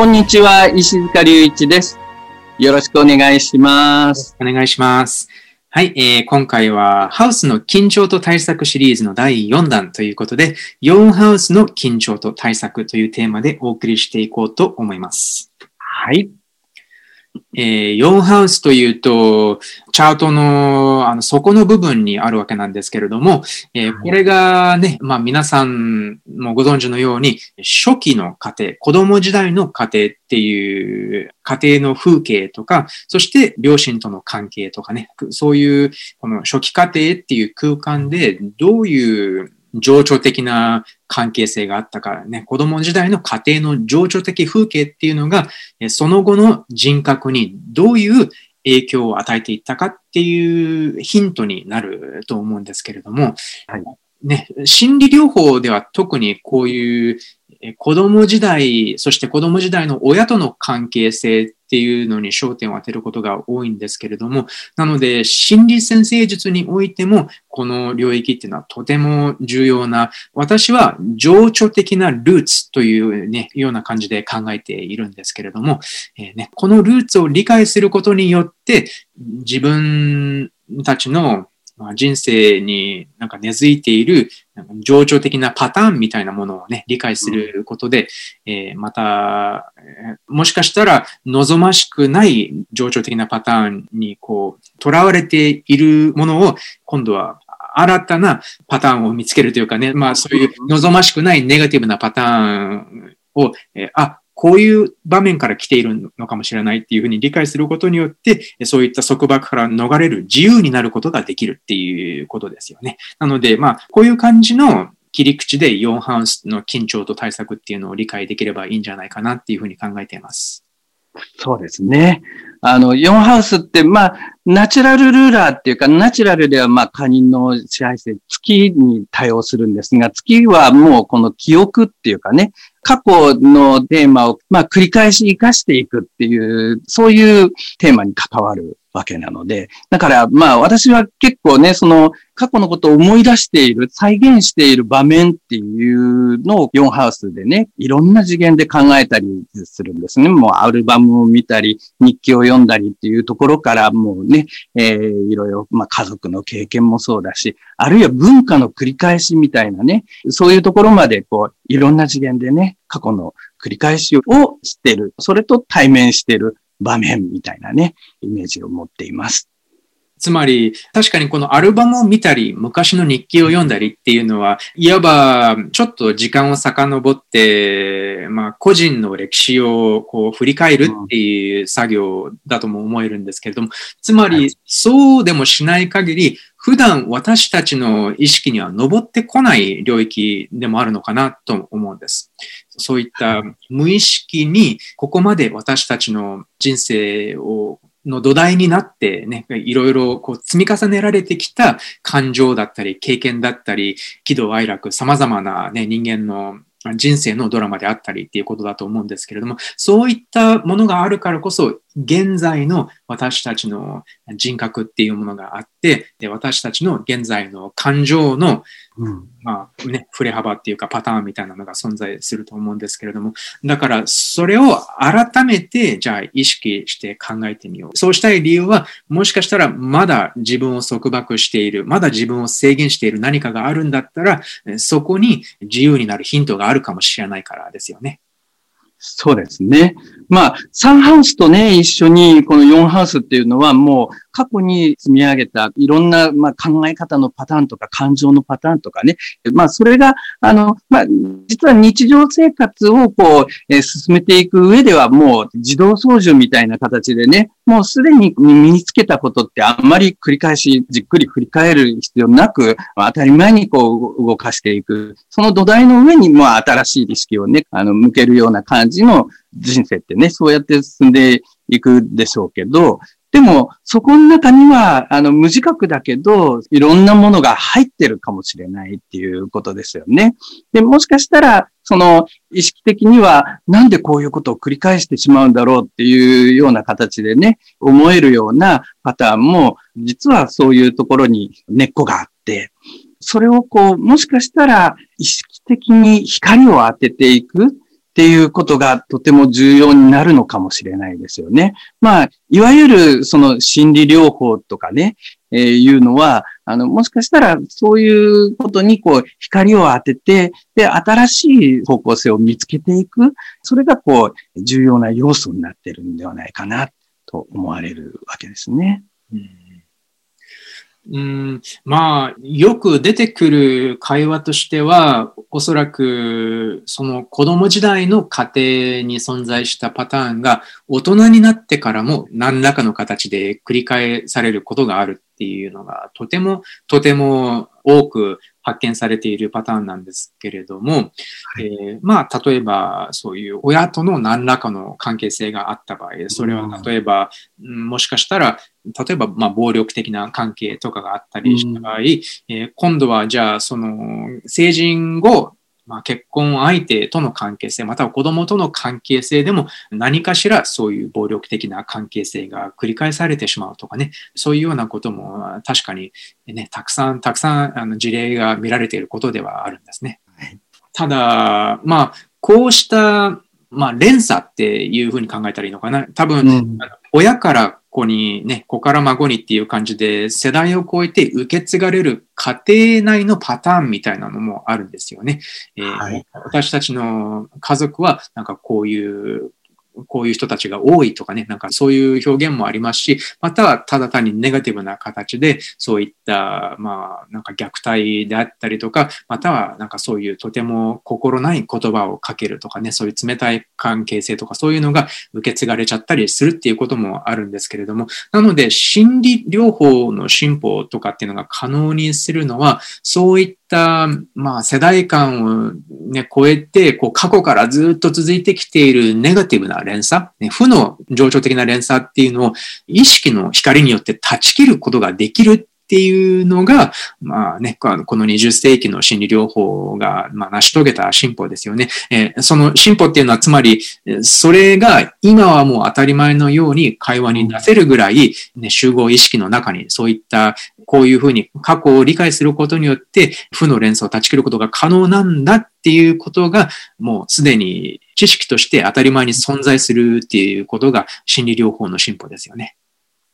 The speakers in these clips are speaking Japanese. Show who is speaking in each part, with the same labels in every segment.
Speaker 1: こんにちは、石塚隆一です。よろしくお願いします。
Speaker 2: お願いします。はい、えー今回はハウスの緊張と対策シリーズの第4弾ということで、4ハウスの緊張と対策というテーマでお送りしていこうと思います。
Speaker 1: はい。
Speaker 2: えー4ハウスというと、チャートのあの底の部分にあるわけなんですけれども、えー
Speaker 1: はい。
Speaker 2: これがね、まあ皆さんもご存知のように、初期の家庭、子供時代の家庭っていう家庭の風景とか、そして両親との関係とかね、そういうこの初期家庭っていう空間でどういう情緒的な関係性があったかね、子供時代の家庭の情緒的風景っていうのが、えその後の人格にどういう影響を与えていったかっていうヒントになると思うんですけれども、
Speaker 1: はい。
Speaker 2: ね、心理療法では特にこういうえ子供時代、そして子供時代の親との関係性っっていうのに焦点を当てることが多いんですけれども、なので心理先生術においてもこの領域っていうのはとても重要な、私は情緒的なルーツというね、ような感じで考えているんですけれども、えーね、このルーツを理解することによって、自分たちのまあ人生になんか根付いている情緒的なパターンみたいなものをね、理解することで、えーまた、えーもしかしたら望ましくない情緒的なパターンにこう、囚われているものを今度は新たなパターンを見つけるというかね、まあそういう望ましくないネガティブなパターンを、えーあ、こういう場面から来ているのかもしれないっていうふうに理解することによって、そういった束縛から逃れる自由になることができるっていうことですよね。なので、まあ、こういう感じの切り口で4ハウスの緊張と対策っていうのを理解できればいいんじゃないかなっていうふうに考えています。
Speaker 1: そうですね。あの、4ハウスって、まあ、ナチュラルルーラーっていうか、ナチュラルでは、まあ、他人の支配性、月に対応するんですが、月はもうこの記憶っていうかね、過去のテーマを、まあ、繰り返し活かしていくっていう、そういうテーマに関わるわけなので、だから、まあ、私は結構ね、その、過去のことを思い出している、再現している場面っていうのを4ハウスでね、いろんな次元で考えたりするんですね。もうアルバムを見たり、日記を読んだりっていうところからもうね、えーいろいろ、まあ家族の経験もそうだし、あるいは文化の繰り返しみたいなね、そういうところまでこう、いろんな次元でね、過去の繰り返しを知ってる、それと対面してる。場面みたいなね、イメージを持っています。
Speaker 2: つまり、確かにこのアルバムを見たり、昔の日記を読んだりっていうのは、いわばちょっと時間を遡って、まあ、個人の歴史をこう振り返るっていう作業だとも思えるんですけれども、つま
Speaker 1: は
Speaker 2: り、そうでもしない限り、普段私たちの意識には上ってこない領域でもあるのかなと思うんです。そういった無意識にここまで私たちの人生をの土台になってね、いろいろこう積み重ねられてきた感情だったり、経験だったり、喜怒哀楽、様々なね、人間の人生のドラマであったりっていうことだと思うんですけれども、そういったものがあるからこそ、現在の私たちの人格っていうものがあって、で私たちの現在の感情の
Speaker 1: うん。
Speaker 2: まあね、振れ幅っていうかパターンみたいなのが存在すると思うんですけれども、だからそれを改めて、じゃあ意識して考えてみよう。そうしたい理由は、もしかしたらまだ自分を束縛している、まだ自分を制限している何かがあるんだったら、そこに自由になるヒントがあるかもしれないからですよね。
Speaker 1: そうですね。まあ、3ハウスとね、一緒にこの4ハウスっていうのはもう過去に積み上げたいろんな、まあ、考え方のパターンとか感情のパターンとかね、まあ、それが、あの、まあ、実は日常生活をこう、えー、進めていく上ではもう自動操縦みたいな形でね、もうすでに身につけたことってあんまり繰り返しじっくり振り返る必要なく、当たり前にこう動かしていく。その土台の上にも新しい意識をね、あの、向けるような感じの人生ってね、そうやって進んでいくでしょうけど、でも、そこの中には、あの、無自覚だけど、いろんなものが入ってるかもしれないっていうことですよね。で、もしかしたら、その、意識的には、なんでこういうことを繰り返してしまうんだろうっていうような形でね、思えるようなパターンも、実はそういうところに根っこがあって、それをこう、もしかしたら意識的に光を当てていくっていうことがとても重要になるのかもしれないですよね。まあ、いわゆるその心理療法とかね、えー、いうのは、あの、もしかしたらそういうことにこう光を当てて、で、新しい方向性を見つけていく、それがこう重要な要素になってるんではないかなと思われるわけですね。うん
Speaker 2: うん、まあ、よく出てくる会話としては、おそらく、その子供時代の家庭に存在したパターンが、大人になってからも何らかの形で繰り返されることがあるっていうのが、とても、とても多く発見されているパターンなんですけれども、はい、えー、まあ、例えば、そういう親との何らかの関係性があった場合、それは例えば、うん、もしかしたら、例えば、まあ、暴力的な関係とかがあったりした場合、うん、えー、今度は、じゃあ、その、成人後、まあ、結婚相手との関係性、または子供との関係性でも何かしらそういう暴力的な関係性が繰り返されてしまうとかね、そういうようなことも確かにね、たくさんたくさんあの事例が見られていることではあるんですね。はい、ただ、まあ、こうした、まあ、連鎖っていうふうに考えたらいいのかな。多分、うん、親から子にね、子から孫にっていう感じで世代を超えて受け継がれる家庭内のパターンみたいなのもあるんですよね。えーはい、私たちの家族はなんかこういうこういう人たちが多いとかね、なんかそういう表現もありますし、またはただ単にネガティブな形で、そういった、まあ、なんか虐待であったりとか、またはなんかそういうとても心ない言葉をかけるとかね、そういう冷たい関係性とかそういうのが受け継がれちゃったりするっていうこともあるんですけれども、なので心理療法の進歩とかっていうのが可能にするのは、そういった、まあ、世代間をね、超えて、こう、過去からずっと続いてきているネガティブな連鎖、ね、負の情緒的な連鎖っていうのを意識の光によって断ち切ることができるっていうのが、まあね、この20世紀の心理療法が、まあ、成し遂げた進歩ですよね。えー、その進歩っていうのは、つまり、それが今はもう当たり前のように会話に出せるぐらい、ね、集合意識の中にそういったこういうふうに過去を理解することによって、負の連鎖を断ち切ることが可能なんだっていうことが、もうすでに知識として当たり前に存在するっていうことが心理療法の進歩ですよね。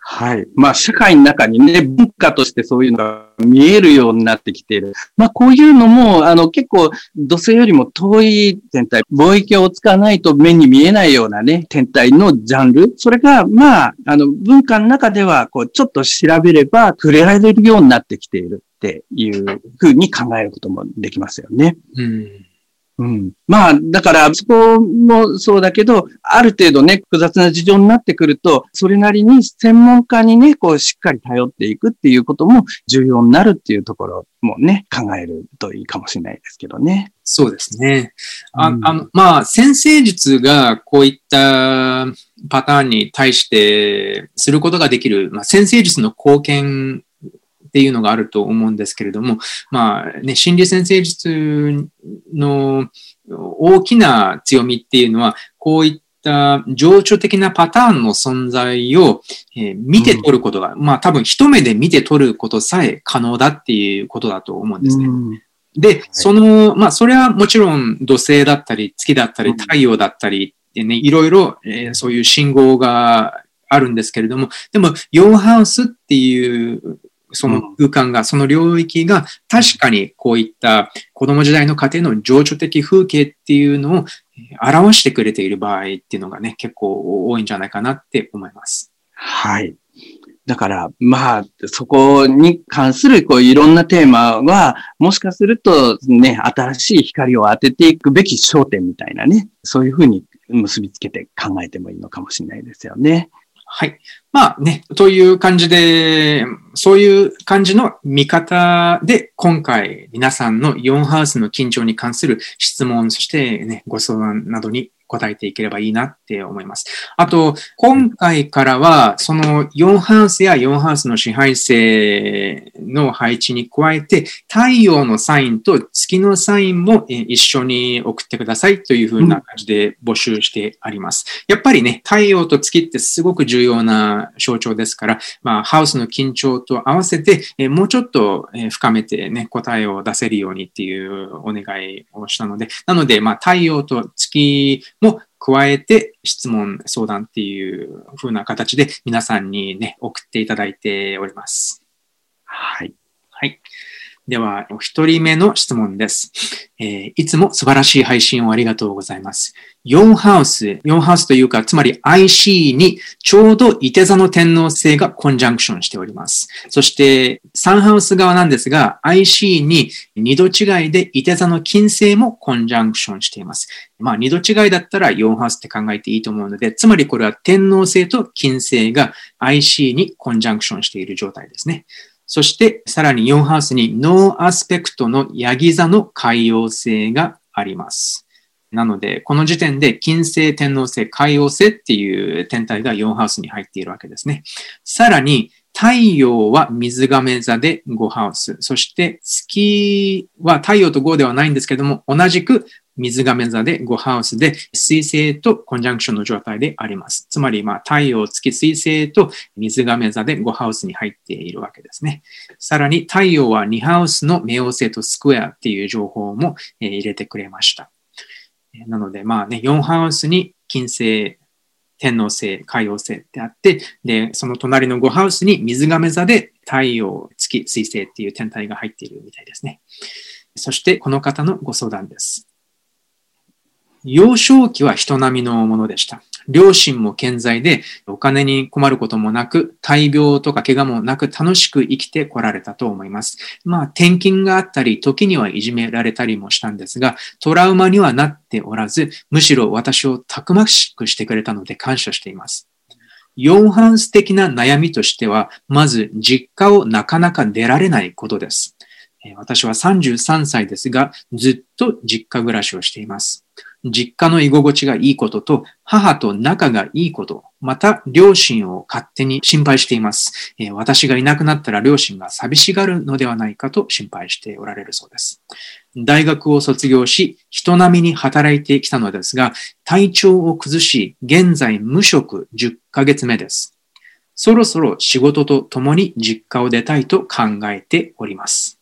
Speaker 1: はい。まあ、社会の中にね、文化としてそういうのが見えるようになってきている。まあ、こういうのも、あの、結構、土星よりも遠い天体、貿易を使わないと目に見えないようなね、天体のジャンル。それが、まあ、あの、文化の中では、こう、ちょっと調べれば、触れられるようになってきているっていうふうに考えることもできますよね。うんうん。まあ、だから、そこもそうだけど、ある程度ね、複雑な事情になってくると、それなりに専門家にね、こう、しっかり頼っていくっていうことも重要になるっていうところもね、考えるといいかもしれないですけどね。
Speaker 2: そうですね。あ、うん、あの、まあ、先生術がこういったパターンに対してすることができる、まあ、先生術の貢献っていうのがあると思うんですけれども、まあね、心理先生術の大きな強みっていうのは、こういった情緒的なパターンの存在を、えー、見て取ることが、うん、まあ多分一目で見て取ることさえ可能だっていうことだと思うんですね。うん。で、その、まあ、それはもちろん土星だったり、月だったり、太陽だったりってね、いろいろ、えー、そういう信号があるんですけれども、でも、ヨーハウスっていうその空間が、その領域が確かにこういった子供時代の家庭の情緒的風景っていうのを表してくれている場合っていうのがね、結構多いんじゃないかなって思います。
Speaker 1: はい。だから、まあ、そこに関する、こう、いろんなテーマは、もしかすると、ね、新しい光を当てていくべき焦点みたいなね、そういうふうに結びつけて考えてもいいのかもしれないですよね。
Speaker 2: はい。まあね、という感じで、そういう感じの見方で、今回皆さんの4ハウスの緊張に関する質問、そしてね、ご相談などに答えていければいいなって思います。あと、今回からは、その4ハウスや4ハウスの支配性の配置に加えて、太陽のサインと月のサインも一緒に送ってくださいというふうな感じで募集してあります。やっぱりね、太陽と月ってすごく重要な象徴ですから、まあ、ハウスの緊張と合わせて、もうちょっと深めてね、答えを出せるようにっていうお願いをしたので、なので、まあ、太陽と月も加えて質問、相談っていう風な形で皆さんにね、送っていただいております。
Speaker 1: はい。
Speaker 2: はい。では、お一人目の質問です、えー、いつも素晴らしい配信をありがとうございます。4ハウス、4ハウスというか、つまり IC にちょうど伊手座の天皇星がコンジャンクションしております。そして、3ハウス側なんですが、IC に2度違いで射手座の金星もコンジャンクションしています。まあ、2度違いだったら4ハウスって考えていいと思うので、つまりこれは天王星と金星が IC にコンジャンクションしている状態ですね。そして、さらに4ハウスにノーアスペクトのヤギ座の海王星があります。なので、この時点で金星、天王星、海王星っていう天体が4ハウスに入っているわけですね。さらに、太陽は水亀座で5ハウス。そして月は太陽と5ではないんですけども、同じく水亀座で5ハウスで、水星とコンジャンクションの状態であります。つまり、まあ、太陽、月、水星と水亀座で5ハウスに入っているわけですね。さらに、太陽は2ハウスの冥王星とスクエアっていう情報も入れてくれました。なので、まあね、4ハウスに金星、天王星、海王星ってあって、で、その隣の5ハウスに水亀座で太陽、月、水星っていう天体が入っているみたいですね。そして、この方のご相談です。幼少期は人並みのものでした。両親も健在で、お金に困ることもなく、大病とか怪我もなく楽しく生きてこられたと思います。まあ、転勤があったり、時にはいじめられたりもしたんですが、トラウマにはなっておらず、むしろ私をたくましくしてくれたので感謝しています。4ハウス的な悩みとしては、まず実家をなかなか出られないことです。私は33歳ですが、ずっと実家暮らしをしています。実家の居心地がいいことと、母と仲がいいこと、また両親を勝手に心配しています。え、私がいなくなったら両親が寂しがるのではないかと心配しておられるそうです。大学を卒業し、人並みに働いてきたのですが、体調を崩し、現在無職10ヶ月目です。そろそろ仕事と共に実家を出たいと考えております。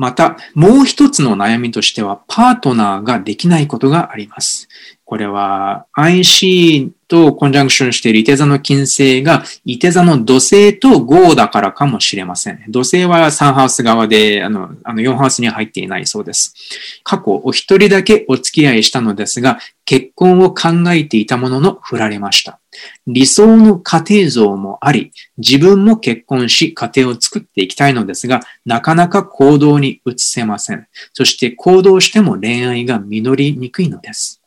Speaker 2: また、もう一つの悩みとしては、パートナーができないことがあります。これは IC とコンジャンクションしている伊手座の金星が伊手座の土星と合だからかもしれません。土星は3ハウス側で、あの、あの4ハウスに入っていないそうです。過去お一人だけお付き合いしたのですが、結婚を考えていたものの振られました。理想の家庭像もあり、自分も結婚し家庭を作っていきたいのですが、なかなか行動に移せません。そして行動しても恋愛が実りにくいのです。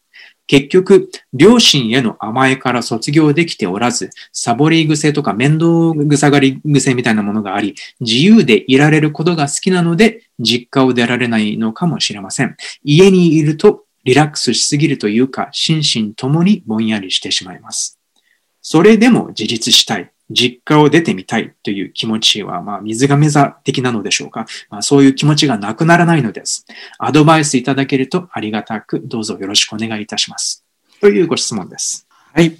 Speaker 2: 結局、両親への甘えから卒業できておらず、サボり癖とか面倒ぐさがり癖みたいなものがあり、自由でいられることが好きなので、実家を出られないのかもしれません。家にいるとリラックスしすぎるというか、心身ともにぼんやりしてしまいます。それでも自立したい。実家を出てみたいという気持ちは、まあ、水亀座的なのでしょうか。まあ、そういう気持ちがなくならないのです。アドバイスいただけるとありがたく、どうぞよろしくお願いいたします。というご質問です。
Speaker 1: はい。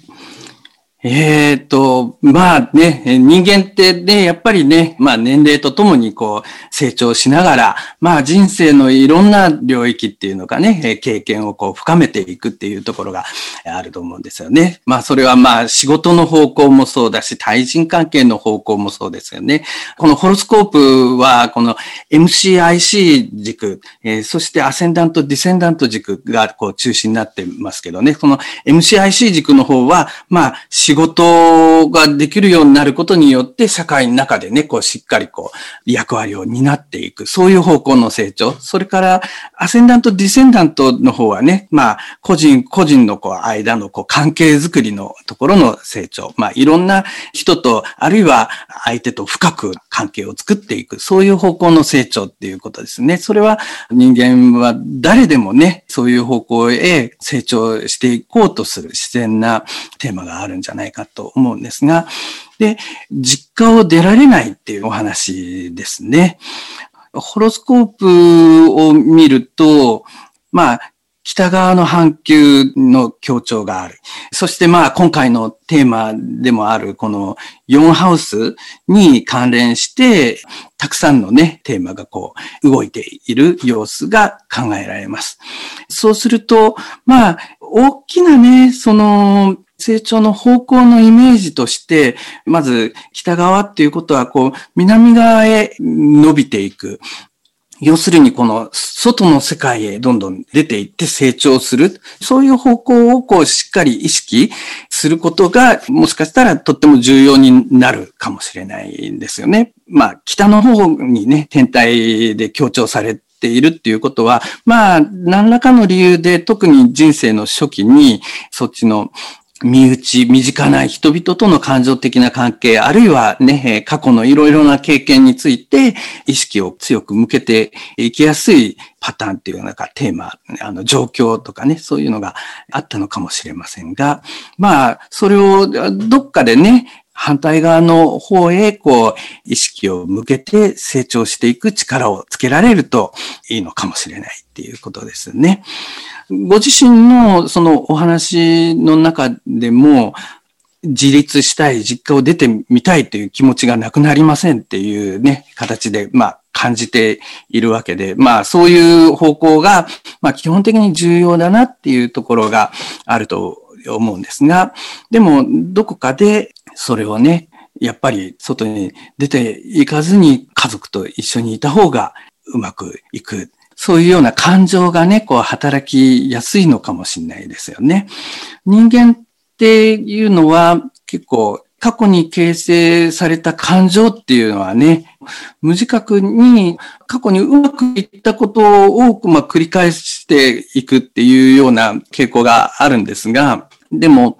Speaker 1: えっ、と、まあね、人間ってね、やっぱりね、まあ年齢とともにこう成長しながら、まあ人生のいろんな領域っていうのがね、経験をこう深めていくっていうところがあると思うんですよね。まあそれはまあ仕事の方向もそうだし、対人関係の方向もそうですよね。このホロスコープは、この MCIC 軸、えー、そしてアセンダント、ディセンダント軸がこう中心になってますけどね、この MCIC 軸の方は、まあ仕仕事ができるようになることによって、社会の中でね、こう、しっかりこう、役割を担っていく。そういう方向の成長。それから、アセンダント、ディセンダントの方はね、まあ、個人、個人のこう、間のこう、関係づくりのところの成長。まあ、いろんな人と、あるいは相手と深く関係を作っていく。そういう方向の成長っていうことですね。それは人間は誰でもね、そういう方向へ成長していこうとする自然なテーマがあるんじゃないないかと思うんですが、で、実家を出られないっていうお話ですね。ホロスコープを見ると、まあ、北側の半球の強調がある。そしてまあ今回のテーマでもあるこの4ハウスに関連して、たくさんのね、テーマがこう動いている様子が考えられます。そうすると、まあ大きなね、その成長の方向のイメージとして、まず北側っていうことは、こう、南側へ伸びていく。要するにこの外の世界へどんどん出ていって成長する。そういう方向をこうしっかり意識することがもしかしたらとっても重要になるかもしれないんですよね。まあ北の方にね、天体で強調されているっていうことは、まあ、何らかの理由で特に人生の初期にそっちの身内、身近な人々との感情的な関係、あるいはね、過去のいろいろな経験について意識を強く向けていきやすいパターンっていうなんかテーマ、あの状況とかね、そういうのがあったのかもしれませんが、まあ、それをどっかでね、反対側の方へこう意識を向けて成長していく力をつけられるといいのかもしれないっていうことですね。ご自身のそのお話の中でも、自立したい、実家を出てみたいという気持ちがなくなりませんっていうね、形で、まあ、感じているわけで、まあ、そういう方向が、まあ、基本的に重要だなっていうところがあると思うんですが、でも、どこかでそれをね、やっぱり外に出ていかずに家族と一緒にいた方がうまくいくそういうような感情がね、こう働きやすいのかもしれないですよね。人間っていうのは結構過去に形成された感情っていうのはね、無自覚に過去にうまくいったことを多くま繰り返していくっていうような傾向があるんですが、でも、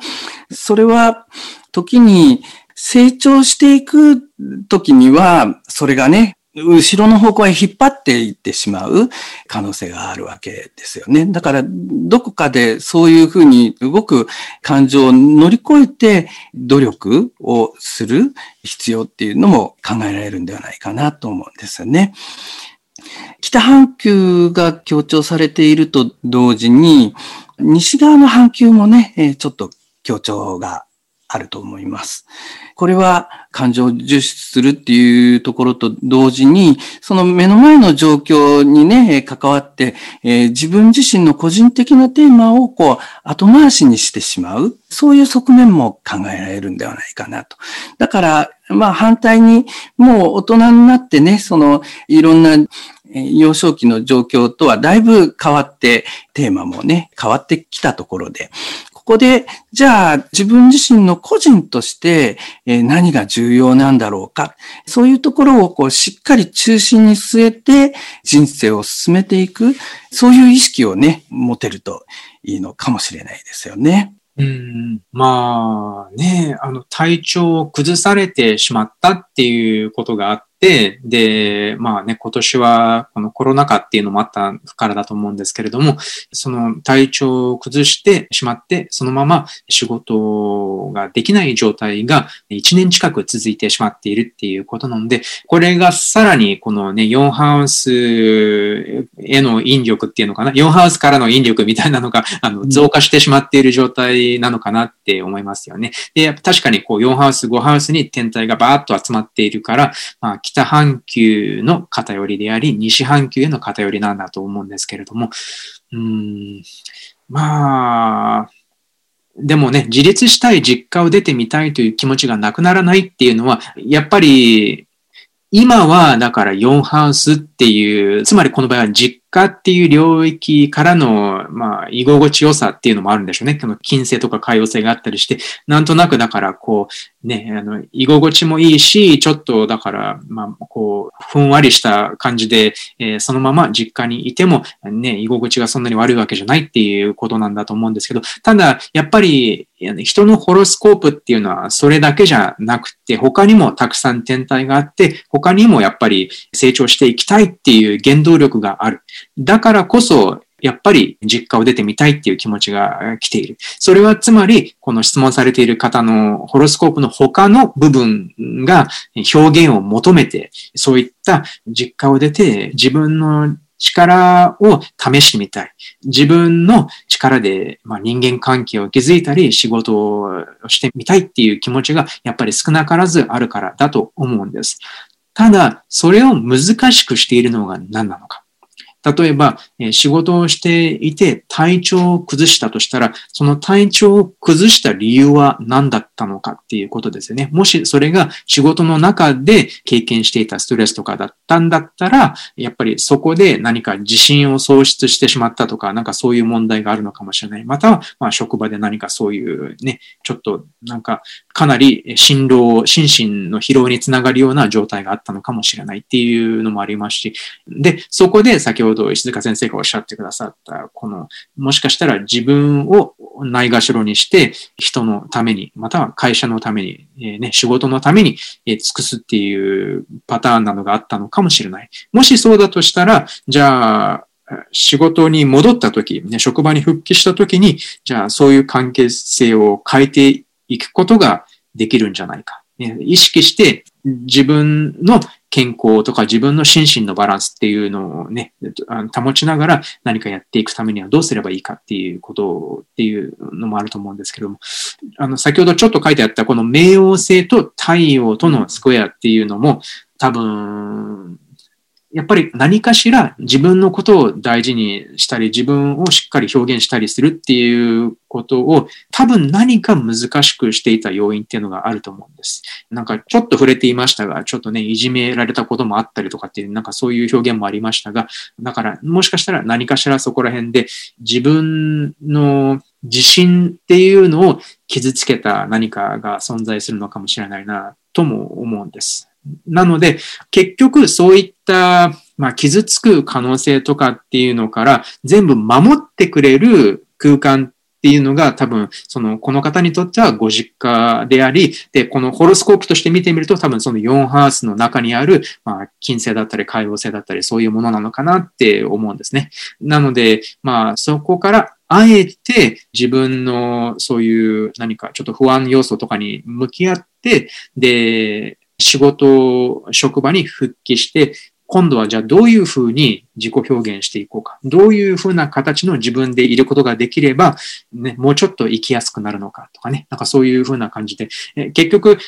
Speaker 1: それは時に成長していく時には、それがね、後ろの方向へ引っ張っていってしまう可能性があるわけですよね。だから、どこかでそういうふうに動く感情を乗り越えて努力をする必要っていうのも考えられるんではないかなと思うんですよね。北半球が強調されていると同時に、西側の半球もね、ちょっと強調があると思います。これは感情を重視するっていうところと同時に、その目の前の状況にね、関わって、えー、自分自身の個人的なテーマをこう後回しにしてしまう。そういう側面も考えられるんではないかなと。だから、まあ反対に、もう大人になってね、そのいろんな幼少期の状況とはだいぶ変わって、テーマもね、変わってきたところで、ここで、じゃあ自分自身の個人として何が重要なんだろうか。そういうところをこうしっかり中心に据えて人生を進めていく。そういう意識をね、持てるといいのかもしれないですよね。
Speaker 2: うん、まあね、あの体調を崩されてしまったっていうことがあっ、で、まあね、今年はこのコロナ禍っていうのもあったからだと思うんですけれども、その体調を崩してしまって、そのまま仕事ができない状態が1年近く続いてしまっているっていうことなので、これがさらにこのね、4ハウスへの引力っていうのかな、4ハウスからの引力みたいなのが、あの、増加してしまっている状態なのかなって思いますよね。で、確かにこう4ハウス、5ハウスに天体がバーッと集まっているから、まあ、北半球の偏りであり、西半球への偏りなんだと思うんですけれども、うん、まあ、でもね、自立したい実家を出てみたいという気持ちがなくならないっていうのは、やっぱり、今はだから4ハウスっっていう、つまりこの場合は実家っていう領域からの、まあ、居心地よさっていうのもあるんでしょうね。この金星とか海洋性があったりして、なんとなくだからこう、ね、あの、居心地もいいし、ちょっとだから、まあ、こう、ふんわりした感じで、えー、そのまま実家にいても、ね、居心地がそんなに悪いわけじゃないっていうことなんだと思うんですけど、ただ、やっぱり、人のホロスコープっていうのはそれだけじゃなくて、他にもたくさん天体があって、他にもやっぱり成長していきたいっていう原動力がある。だからこそ、やっぱり実家を出てみたいっていう気持ちが来ている。それはつまり、この質問されている方のホロスコープの他の部分が表現を求めて、そういった実家を出て自分の力を試してみたい。自分の力で、ま、人間関係を築いたり、仕事をしてみたいっていう気持ちがやっぱり少なからずあるからだと思うんです。ただ、それを難しくしているのが何なのか。例えば、え仕事をしていて体調を崩したとしたら、その体調を崩した理由は何だったのかっていうことですよね。もしそれが仕事の中で経験していたストレスとかだったんだったら、やっぱりそこで何か自信を喪失してしまったとか、なんかそういう問題があるのかもしれない。または、まあ職場で何かそういうね、ちょっとなんかかなり心労、心身の疲労につながるような状態があったのかもしれないっていうのもありますし、で、そこで先ほどほど石塚先生がおっしゃってくださった、この、もしかしたら自分をないがしろにして、人のために、または会社のために、えー、ね、仕事のために、え尽くすっていうパターンなどがあったのかもしれない。もしそうだとしたら、じゃあ、仕事に戻った時、ね、職場に復帰した時に、じゃあそういう関係性を変えていくことができるんじゃないか。ね、意識して自分の健康とか自分の心身のバランスっていうのをね、保ちながら何かやっていくためにはどうすればいいかっていうことっていうのもあると思うんですけども、あの、先ほどちょっと書いてあったこの冥王星と太陽とのスクエアっていうのも多分、やっぱり何かしら自分のことを大事にしたり、自分をしっかり表現したりするっていうことを多分何か難しくしていた要因っていうのがあると思うんです。なんかちょっと触れていましたが、ちょっとね、いじめられたこともあったりとかっていう、なんかそういう表現もありましたが、だからもしかしたら何かしらそこら辺で自分の自信っていうのを傷つけた何かが存在するのかもしれないなとも思うんです。なので、結局そういった、まあ、傷つく可能性とかっていうのから全部守ってくれる空間っていうのが多分、その、この方にとってはご実家であり、で、このホロスコープとして見てみると多分その4ハウスの中にある、まあ、金星だったり、海王星だったり、そういうものなのかなって思うんですね。なので、まあ、そこからあえて自分のそういう何かちょっと不安要素とかに向き合って、で、仕事、職場に復帰して、今度はじゃあどういうふうに自己表現していこうか。どういうふうな形の自分でいることができれば、ね、もうちょっと生きやすくなるのかとかね。なんかそういうふうな感じで、え結局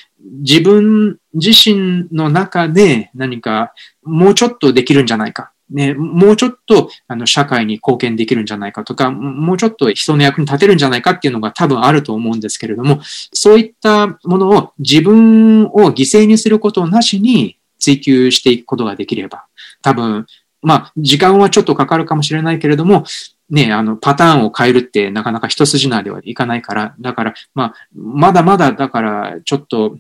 Speaker 2: 自分自身の中で何かもうちょっとできるんじゃないか。ね、もうちょっとあの社会に貢献できるんじゃないかとか、もうちょっと人の役に立てるんじゃないかっていうのが多分あると思うんですけれども、そういったものを自分を犠牲にすることなしに追求していくことができれば、多分、まあ、時間はちょっとかかるかもしれないけれども、ね、あの、パターンを変えるってなかなか一筋縄ではいかないから、だから、まあ、まだまだ、だから、ちょっと、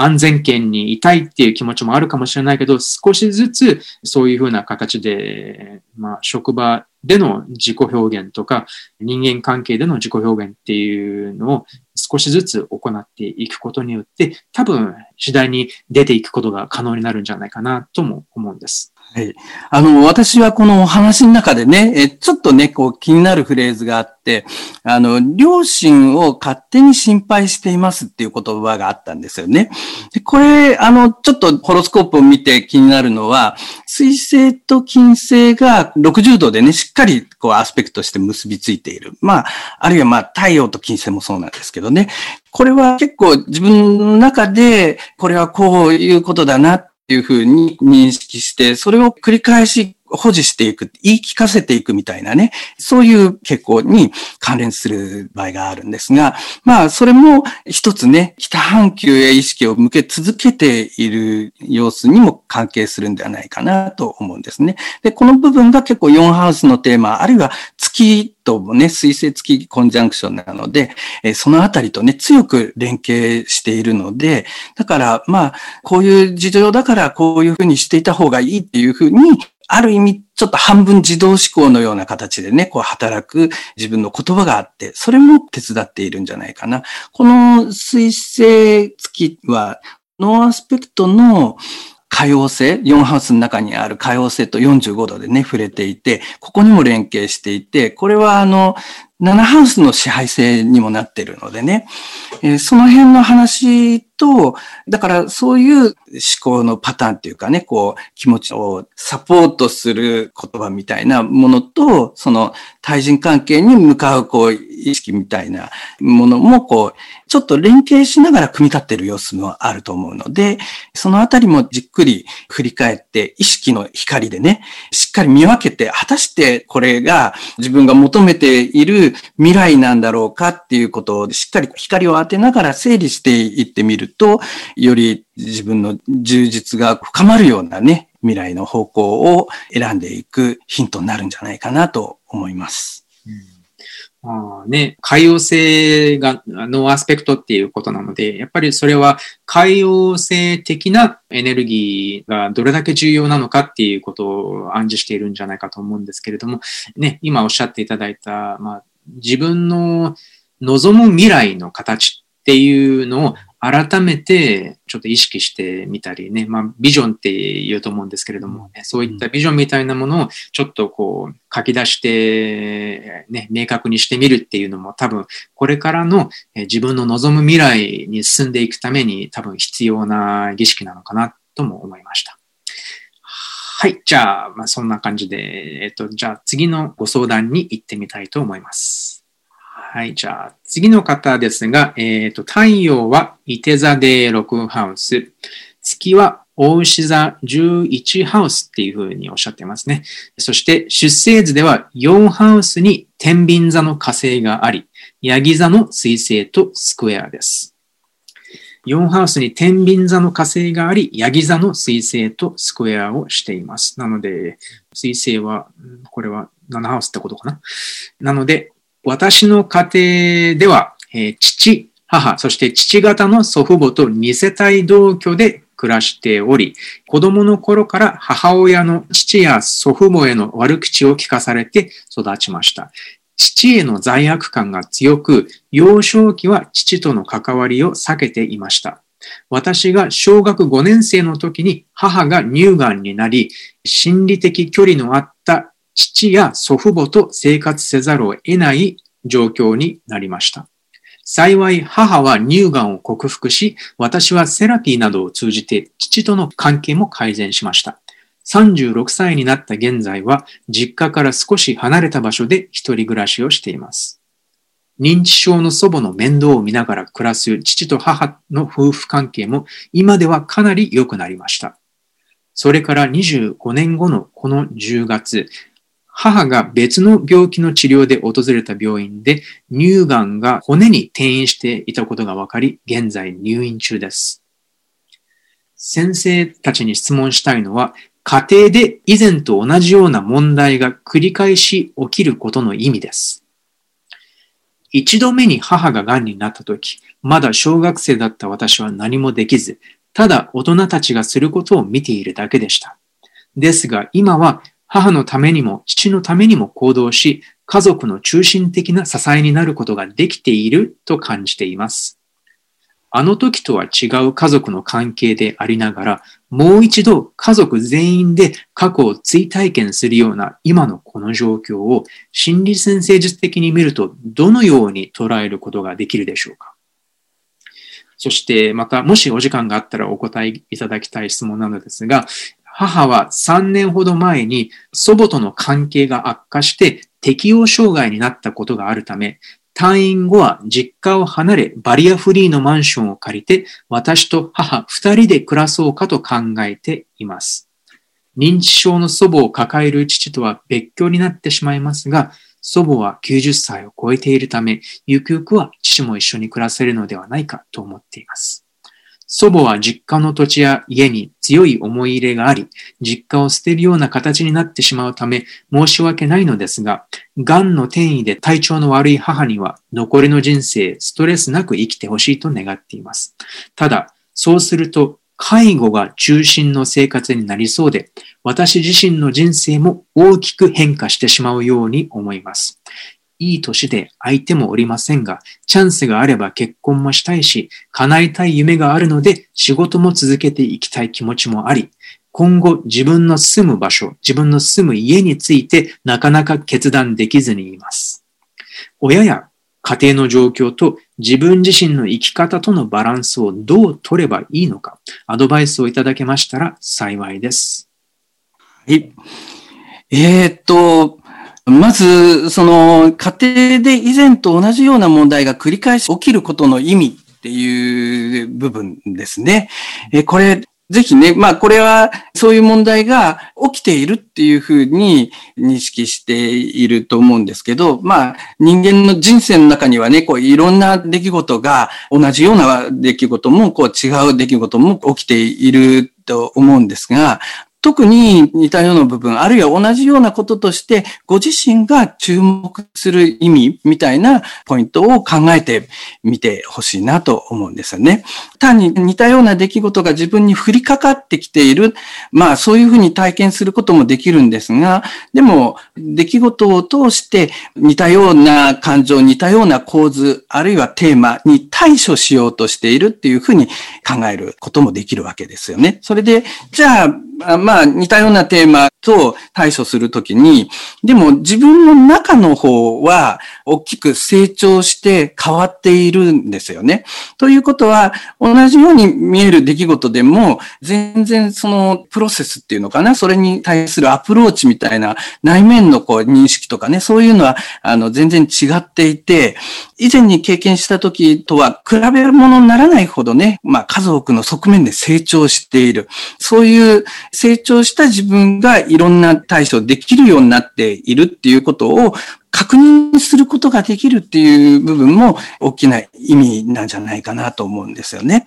Speaker 2: 安全圏にいたいっていう気持ちもあるかもしれないけど、少しずつそういうふうな形で、まあ、職場での自己表現とか、人間関係での自己表現っていうのを少しずつ行っていくことによって、多分次第に出ていくことが可能になるんじゃないかなとも思うんです。
Speaker 1: はい。あの、私はこのお話の中でね、え、ちょっとね、こう気になるフレーズがあって、あの、両親を勝手に心配していますっていう言葉があったんですよね。でこれ、あの、ちょっとホロスコープを見て気になるのは、水星と金星が60度でね、しっかりこうアスペクトして結びついている。まあ、あるいはまあ、太陽と金星もそうなんですけどね。これは結構自分の中で、これはこういうことだないうふうに認識して、それを繰り返し保持していく、言い聞かせていくみたいなね、そういう傾向に関連する場合があるんですが、まあ、それも一つね、北半球へ意識を向け続けている様子にも関係するんではないかなと思うんですね。で、この部分が結構4ハウスのテーマ、あるいは月ともね、水星付きコンジャンクションなので、えそのあたりとね、強く連携しているので、だからまあ、こういう事情だからこういうふうにしていた方がいいっていうふうに、ある意味、ちょっと半分自動思考のような形でね、こう働く自分の言葉があって、それも手伝っているんじゃないかな。この水星月は、ノーアスペクトの海王星、4ハウスの中にある海王星と45度でね、触れていて、ここにも連携していて、これはあの、7ハウスの支配星にもなってるのでね、えー、その辺の話と、だからそういう思考のパターンっていうかね、こう気持ちをサポートする言葉みたいなものと、その対人関係に向かうこう意識みたいなものもこう、ちょっと連携しながら組み立ってる様子もあると思うので、そのあたりもじっくり振り返って意識の光でね、しっかり見分けて、果たしてこれが自分が求めている未来なんだろうかっていうことをしっかり光を当てながら整理していってみると、より自分の充実が深まるようなね、未来の方向を選んでいくヒントになるんじゃないかなと思います。
Speaker 2: あね、海洋性がのアスペクトっていうことなので、やっぱりそれは海洋性的なエネルギーがどれだけ重要なのかっていうことを暗示しているんじゃないかと思うんですけれども、ね、今おっしゃっていただいた、まあ、自分の望む未来の形っていうのを改めてちょっと意識してみたりね、まあビジョンって言うと思うんですけれども、ね、そういったビジョンみたいなものをちょっとこう書き出してね、明確にしてみるっていうのも多分これからの自分の望む未来に進んでいくために多分必要な儀式なのかなとも思いました。はい。じゃあ、まあ、そんな感じで、えっと、じゃあ次のご相談に行ってみたいと思います。はい。じゃあ、次の方ですが、えっ、と、太陽は伊手座で6ハウス。月は大牛座11ハウスっていうふうにおっしゃってますね。そして、出生図では4ハウスに天秤座の火星があり、ヤギ座の水星とスクエアです。4ハウスに天秤座の火星があり、ヤギ座の水星とスクエアをしています。なので、水星は、これは7ハウスってことかな。なので、私の家庭では、えー、父、母、そして父方の祖父母と二世帯同居で暮らしており、子供の頃から母親の父や祖父母への悪口を聞かされて育ちました。父への罪悪感が強く、幼少期は父との関わりを避けていました。私が小学5年生の時に母が乳がんになり、心理的距離のあった父や祖父母と生活せざるを得ない状況になりました。幸い母は乳がんを克服し、私はセラピーなどを通じて父との関係も改善しました。36歳になった現在は実家から少し離れた場所で一人暮らしをしています。認知症の祖母の面倒を見ながら暮らす父と母の夫婦関係も今ではかなり良くなりました。それから25年後のこの10月、母が別の病気の治療で訪れた病院で乳がんが骨に転移していたことが分かり、現在入院中です。先生たちに質問したいのは、家庭で以前と同じような問題が繰り返し起きることの意味です。一度目に母が癌になった時、まだ小学生だった私は何もできず、ただ大人たちがすることを見ているだけでした。ですが今は母のためにも父のためにも行動し、家族の中心的な支えになることができていると感じています。あの時とは違う家族の関係でありながら、もう一度家族全員で過去を追体験するような今のこの状況を心理先生術的に見るとどのように捉えることができるでしょうか？そしてまたもしお時間があったらお答えいただきたい質問なのですが、母は3年ほど前に祖母との関係が悪化して適応障害になったことがあるため、退院後は実家を離れバリアフリーのマンションを借りて私と母二人で暮らそうかと考えています。認知症の祖母を抱える父とは別居になってしまいますが、祖母は90歳を超えているため、ゆくゆくは父も一緒に暮らせるのではないかと思っています。祖母は実家の土地や家に強い思い入れがあり、実家を捨てるような形になってしまうため申し訳ないのですが、癌の転移で体調の悪い母には残りの人生ストレスなく生きてほしいと願っています。ただ、そうすると介護が中心の生活になりそうで、私自身の人生も大きく変化してしまうように思います。いい年で相手もおりませんが、チャンスがあれば結婚もしたいし、叶えたい夢があるので仕事も続けていきたい気持ちもあり、今後自分の住む場所、自分の住む家についてなかなか決断できずにいます。親や家庭の状況と自分自身の生き方とのバランスをどう取ればいいのか、アドバイスをいただけましたら幸いです。
Speaker 1: はい。えー、っと、まず、その、家庭で以前と同じような問題が繰り返し起きることの意味っていう部分ですね。えこれ、ぜひね、まあこれはそういう問題が起きているっていうふうに認識していると思うんですけど、まあ人間の人生の中にはね、こういろんな出来事が同じような出来事もこう違う出来事も起きていると思うんですが、特に似たような部分、あるいは同じようなこととして、ご自身が注目する意味みたいなポイントを考えてみてほしいなと思うんですよね。単に似たような出来事が自分に降りかかってきている。まあそういうふうに体験することもできるんですが、でも出来事を通して似たような感情、似たような構図、あるいはテーマに対処しようとしているっていうふうに考えることもできるわけですよね。それで、じゃあ、まあ、似たようなテーマと対処するときに、でも自分の中の方は大きく成長して変わっているんですよね。ということは、同じように見える出来事でも、全然そのプロセスっていうのかな、それに対するアプローチみたいな内面のこう認識とかね、そういうのは、あの、全然違っていて、以前に経験した時とは比べ物にならないほどね、まあ家族の側面で成長している。そういう成長した自分がいろんな対処できるようになっているっていうことを確認することができるっていう部分も大きな意味なんじゃないかなと思うんですよね。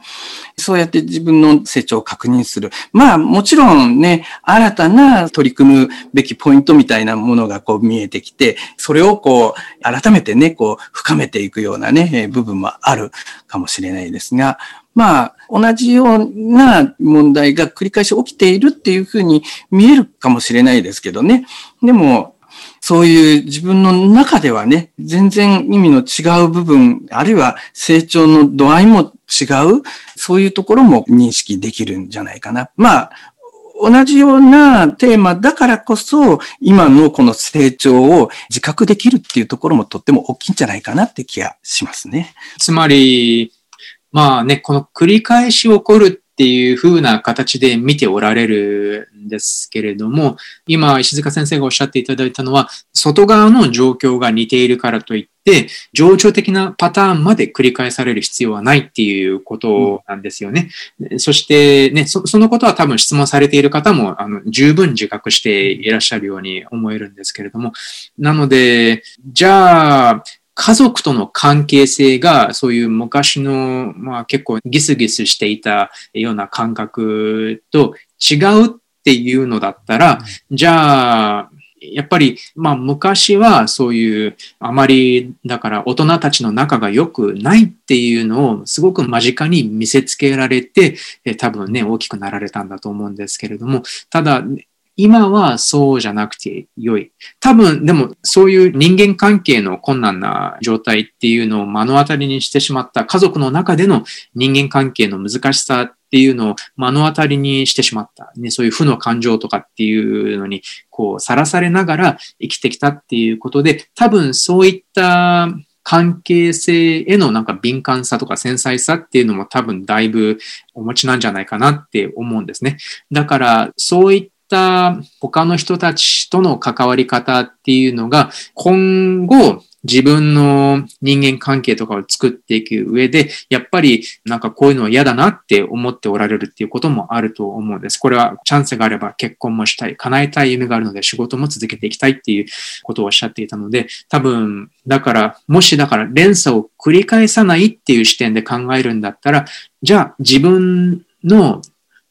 Speaker 1: そうやって自分の成長を確認する。まあもちろんね、新たな取り組むべきポイントみたいなものがこう見えてきて、それをこう改めてね、こう深めていくようなね、部分もあるかもしれないですが、まあ、同じような問題が繰り返し起きているっていうふうに見えるかもしれないですけどね。でも、そういう自分の中ではね、全然意味の違う部分、あるいは成長の度合いも違う、そういうところも認識できるんじゃないかな。まあ、同じようなテーマだからこそ、今のこの成長を自覚できるっていうところもとっても大きいんじゃないかなって気がしますね。
Speaker 2: つまり、まあね、この繰り返し起こるっていう風な形で見ておられるんですけれども、今、石塚先生がおっしゃっていただいたのは、外側の状況が似ているからといって、情緒的なパターンまで繰り返される必要はないっていうことなんですよね。うん、そしてねそ、そのことは多分質問されている方もあの十分自覚していらっしゃるように思えるんですけれども、なので、じゃあ、家族との関係性がそういう昔の、まあ、結構ギスギスしていたような感覚と違うっていうのだったら、じゃあ、やっぱり、まあ昔はそういうあまりだから大人たちの仲が良くないっていうのをすごく間近に見せつけられて多分ね大きくなられたんだと思うんですけれどもただ今はそうじゃなくて良い。多分、でもそういう人間関係の困難な状態っていうのを目の当たりにしてしまった家族の中での人間関係の難しさっていうのを目の当たりにしてしまった。ね、そういう負の感情とかっていうのに、こう、さらされながら生きてきたっていうことで、多分そういった関係性へのなんか敏感さとか繊細さっていうのも多分だいぶお持ちなんじゃないかなって思うんですね。だからそういっった他の人たちとの関わり方っていうのが今後自分の人間関係とかを作っていく上で、やっぱりなんかこういうのは嫌だなって思っておられるっていうこともあると思うんです。これはチャンスがあれば結婚もしたい、叶えたい夢があるので仕事も続けていきたいっていうことをおっしゃっていたので、多分、だから、もしだから連鎖を繰り返さないっていう視点で考えるんだったら、じゃあ自分の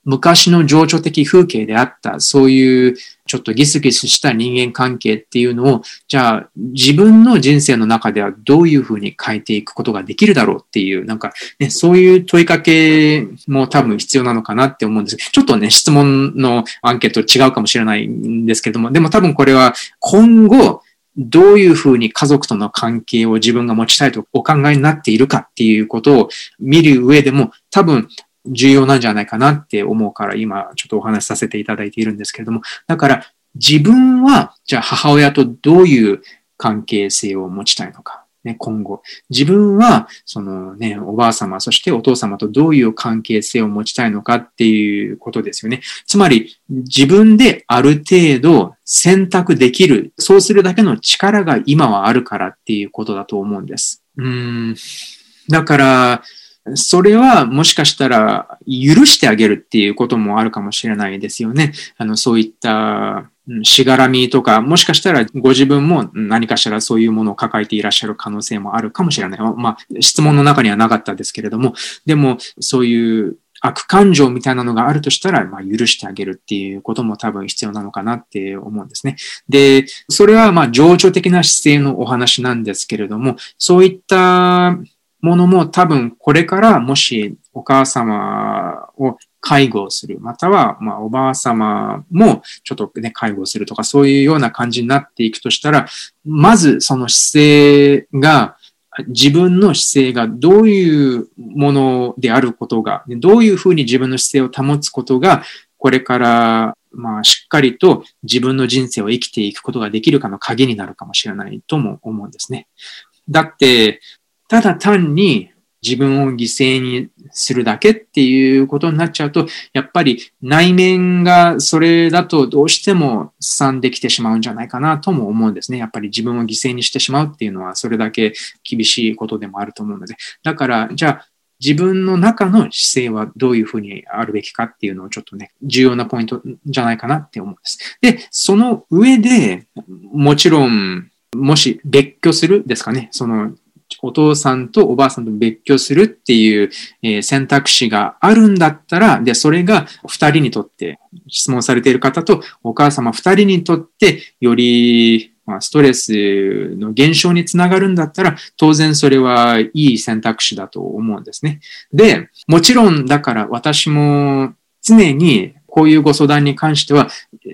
Speaker 2: 昔の情緒的風景であった、そういうちょっとギスギスした人間関係っていうのを、じゃあ自分の人生の中ではどういうふうに変えていくことができるだろうっていう、なんかね、そういう問いかけも多分必要なのかなって思うんですちょっとね、質問のアンケート違うかもしれないんですけども、でも多分これは今後、どういうふうに家族との関係を自分が持ちたいとお考えになっているかっていうことを見る上でも多分重要なんじゃないかなって思うから今ちょっとお話しさせていただいているんですけれども、だから自分はじゃあ母親とどういう関係性を持ちたいのか。ね、今後。自分は、そのね、おばあ様、そしてお父様とどういう関係性を持ちたいのかっていうことですよね。つまり、自分である程度選択できる、そうするだけの力が今はあるからっていうことだと思うんです。うん。だから、それはもしかしたら許してあげるっていうこともあるかもしれないですよね。あの、そういったしがらみとか、もしかしたらご自分も何かしらそういうものを抱えていらっしゃる可能性もあるかもしれない。まあ、質問の中にはなかったですけれども、でもそういう悪感情みたいなのがあるとしたら、まあ、許してあげるっていうことも多分必要なのかなって思うんですね。で、それはまあ、情緒的な姿勢のお話なんですけれども、そういったものも多分これからもしお母様を介護する、または、まあ、おばあ様もちょっとね、介護するとか、そういうような感じになっていくとしたら、まずその姿勢が、自分の姿勢がどういうものであることが、どういうふうに自分の姿勢を保つことが、これから、まあ、しっかりと自分の人生を生きていくことができるかの鍵になるかもしれないとも思うんですね。だって、ただ単に自分を犠牲にするだけっていうことになっちゃうと、やっぱり内面がそれだとどうしてもすさんできてしまうんじゃないかなとも思うんですね。やっぱり自分を犠牲にしてしまうっていうのはそれだけ厳しいことでもあると思うので。だから、じゃあ自分の中の姿勢はどういうふうにあるべきかっていうのをちょっとね、重要なポイントじゃないかなって思うんです。で、その上で、もちろん、もし別居するですかね、そのお父さんとおばあさんと別居するっていう、え選択肢があるんだったら、で、それが二人にとって、質問されている方とお母様二人にとって、より、まストレスの減少につながるんだったら、当然それはいい選択肢だと思うんですね。で、もちろんだから私も常にこういうご相談に関しては、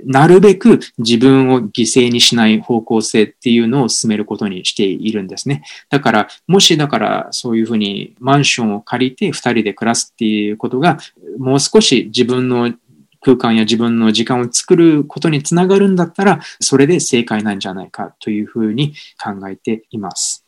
Speaker 2: なるべく自分を犠牲にしない方向性っていうのを進めることにしているんですね。だから、もしだからそういうふうにマンションを借りて二人で暮らすっていうことが、もう少し自分の空間や自分の時間を作ることにつながるんだったら、それで正解なんじゃないかというふうに考えています。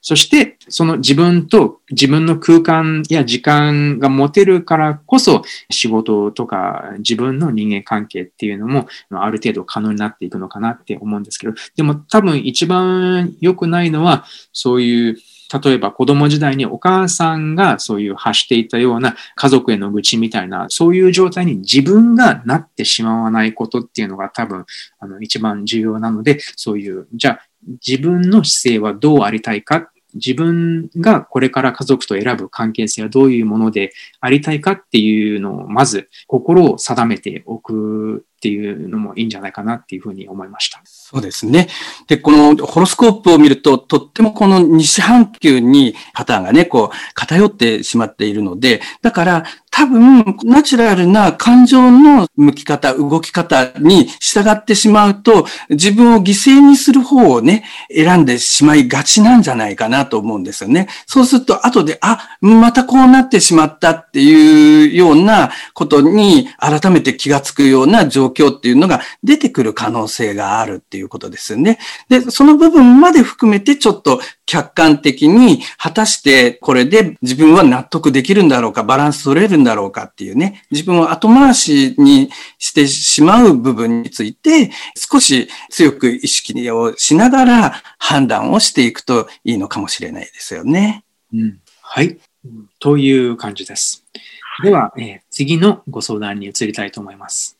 Speaker 2: そして、その自分と自分の空間や時間が持てるからこそ、仕事とか自分の人間関係っていうのも、ある程度可能になっていくのかなって思うんですけど、でも多分一番良くないのは、そういう例えば子供時代にお母さんがそういう発していたような家族への愚痴みたいな、そういう状態に自分がなってしまわないことっていうのが多分、あの、一番重要なので、そういう、じゃあ自分の姿勢はどうありたいか？自分がこれから家族と選ぶ関係性はどういうものでありたいかっていうのをまず心を定めておくっていうのもいいんじゃないかなっていうふうに思いました。
Speaker 1: そうですね。で、このホロスコープを見ると、とってもこの西半球にパターンがね、こう偏ってしまっているので、だから多分、ナチュラルな感情の向き方、動き方に従ってしまうと、自分を犠牲にする方をね、選んでしまいがちなんじゃないかなと思うんですよね。そうすると、後で、あ、またこうなってしまったっていうようなことに改めて気がつくような状況っていうのが出てくる可能性があるっていうことですよね。で、その部分まで含めてちょっと客観的に果たしてこれで自分は納得できるんだろうか、バランス取れるんだろうかっていうね、自分を後回しにしてしまう部分について少し強く意識をしながら判断をしていくといいのかもしれないですよね。
Speaker 2: うん、はい。という感じです。では、えー、次のご相談に移りたいと思います。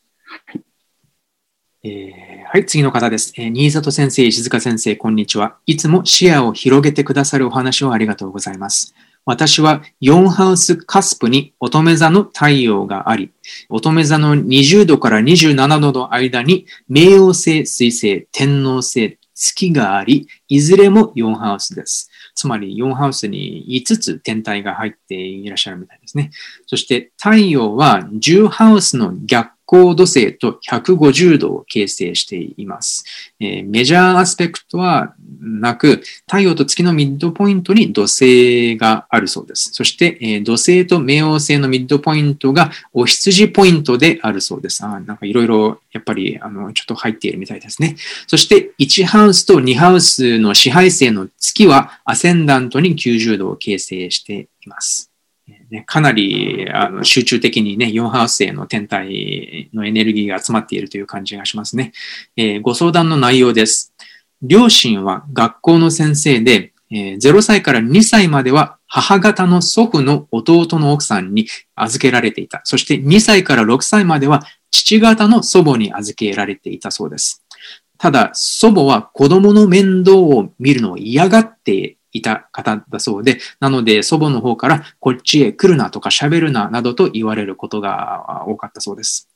Speaker 2: えー、はい、次の方です。えー、新里先生、石塚先生、こんにちは。いつも視野を広げてくださるお話をありがとうございます。私は4ハウスカスプに乙女座の太陽があり、乙女座の20度から27度の間に冥王星、水星、天王星、月があり、いずれも4ハウスです。つまり4ハウスに5つ天体が入っていらっしゃるみたいですね。そして太陽は10ハウスの逆光土星と150度を形成しています。えー、メジャーアスペクトはなく、太陽と月のミッドポイントに土星があるそうです。そして、えー、土星と冥王星のミッドポイントがお羊ポイントであるそうです。あなんかいろいろやっぱりあのちょっと入っているみたいですね。そして1ハウスと2ハウスの支配星の月はアセンダントに90度を形成しています。ね、かなりあの集中的にね、4ハウスへの天体のエネルギーが集まっているという感じがしますね。えー、ご相談の内容です。両親は学校の先生で、えー、0歳から2歳までは母方の祖父の弟の奥さんに預けられていた。そして2歳から6歳までは父方の祖母に預けられていたそうです。ただ、祖母は子供の面倒を見るのを嫌がっていた方だそうで、なので祖母の方からこっちへ来るなとか喋るななどと言われることが多かったそうです。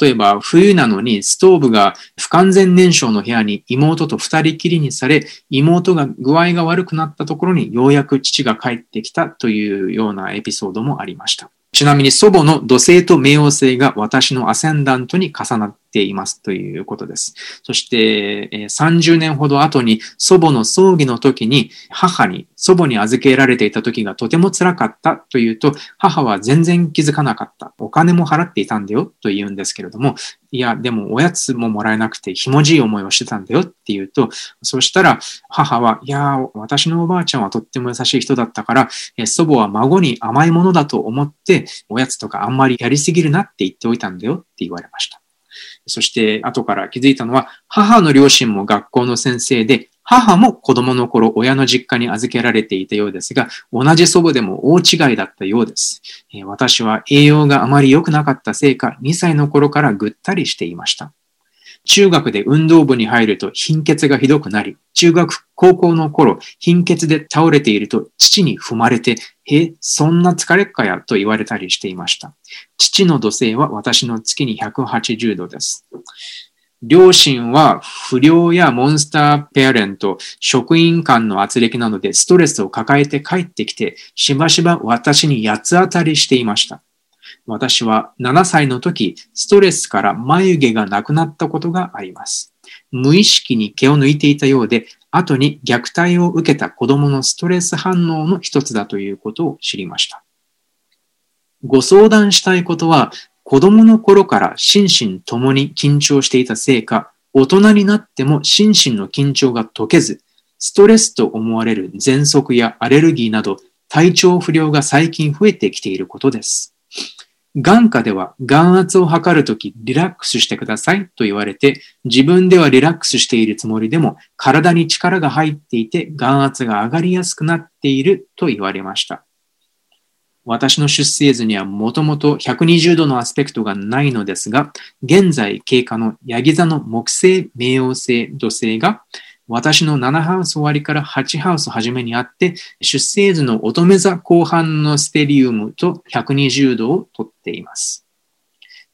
Speaker 2: 例えば冬なのにストーブが不完全燃焼の部屋に妹と二人きりにされ、妹が具合が悪くなったところにようやく父が帰ってきたというようなエピソードもありました。ちなみに祖母の土星と冥王星が私のアセンダントに重なっていますということです。そして、30年ほど後に祖母の葬儀の時に母に祖母に預けられていた時がとても辛かったというと、母は全然気づかなかった。お金も払っていたんだよと言うんですけれども、いや、でもおやつももらえなくてひもじい思いをしてたんだよって言うと、そしたら母は、いや、私のおばあちゃんはとっても優しい人だったから、祖母は孫に甘いものだと思って、おやつとかあんまりやりすぎるなって言っておいたんだよって言われました。そして後から気づいたのは、母の両親も学校の先生で、母も子供の頃親の実家に預けられていたようですが、同じ祖母でも大違いだったようです。私は栄養があまり良くなかったせいか、2歳の頃からぐったりしていました。中学で運動部に入ると貧血がひどくなり、中学、高校の頃、貧血で倒れていると父に踏まれて、え、そんな疲れっかやと言われたりしていました。父の土星は私の月に180度です。両親は不良やモンスターペアレント、職員間の圧力などでストレスを抱えて帰ってきて、しばしば私に八つ当たりしていました。私は7歳の時、ストレスから眉毛がなくなったことがあります。無意識に毛を抜いていたようで、後に虐待を受けた子供のストレス反応の一つだということを知りました。ご相談したいことは、子供の頃から心身ともに緊張していたせいか、大人になっても心身の緊張が解けず、ストレスと思われる喘息やアレルギーなど体調不良が最近増えてきていることです。眼科では眼圧を測るときリラックスしてくださいと言われて、自分ではリラックスしているつもりでも体に力が入っていて眼圧が上がりやすくなっていると言われました。私の出生図にはもともと120度のアスペクトがないのですが、現在経過のヤギ座の木星、冥王星、土星が私の7ハウス終わりから8ハウス初めにあって、出生図の乙女座後半のステリウムと120度をとっています。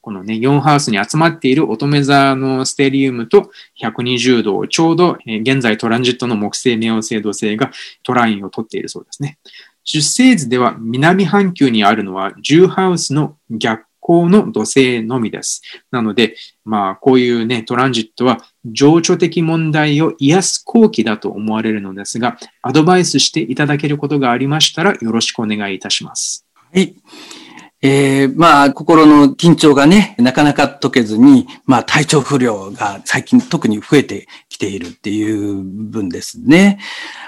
Speaker 2: このね、4ハウスに集まっている乙女座のステリウムと120度をちょうど、現在トランジットの木星、冥王星、土星がトラインをとっているそうですね。出生図では南半球にあるのは10ハウスの逆光の土星のみです。なので、まあ、こういうね、トランジットは情緒的問題を癒す後期だと思われるのですが、アドバイスしていただけることがありましたらよろしくお願いいたします。
Speaker 1: はい。えー、まあ、心の緊張がね、なかなか解けずに、まあ、体調不良が最近特に増えてきているっていう分ですね。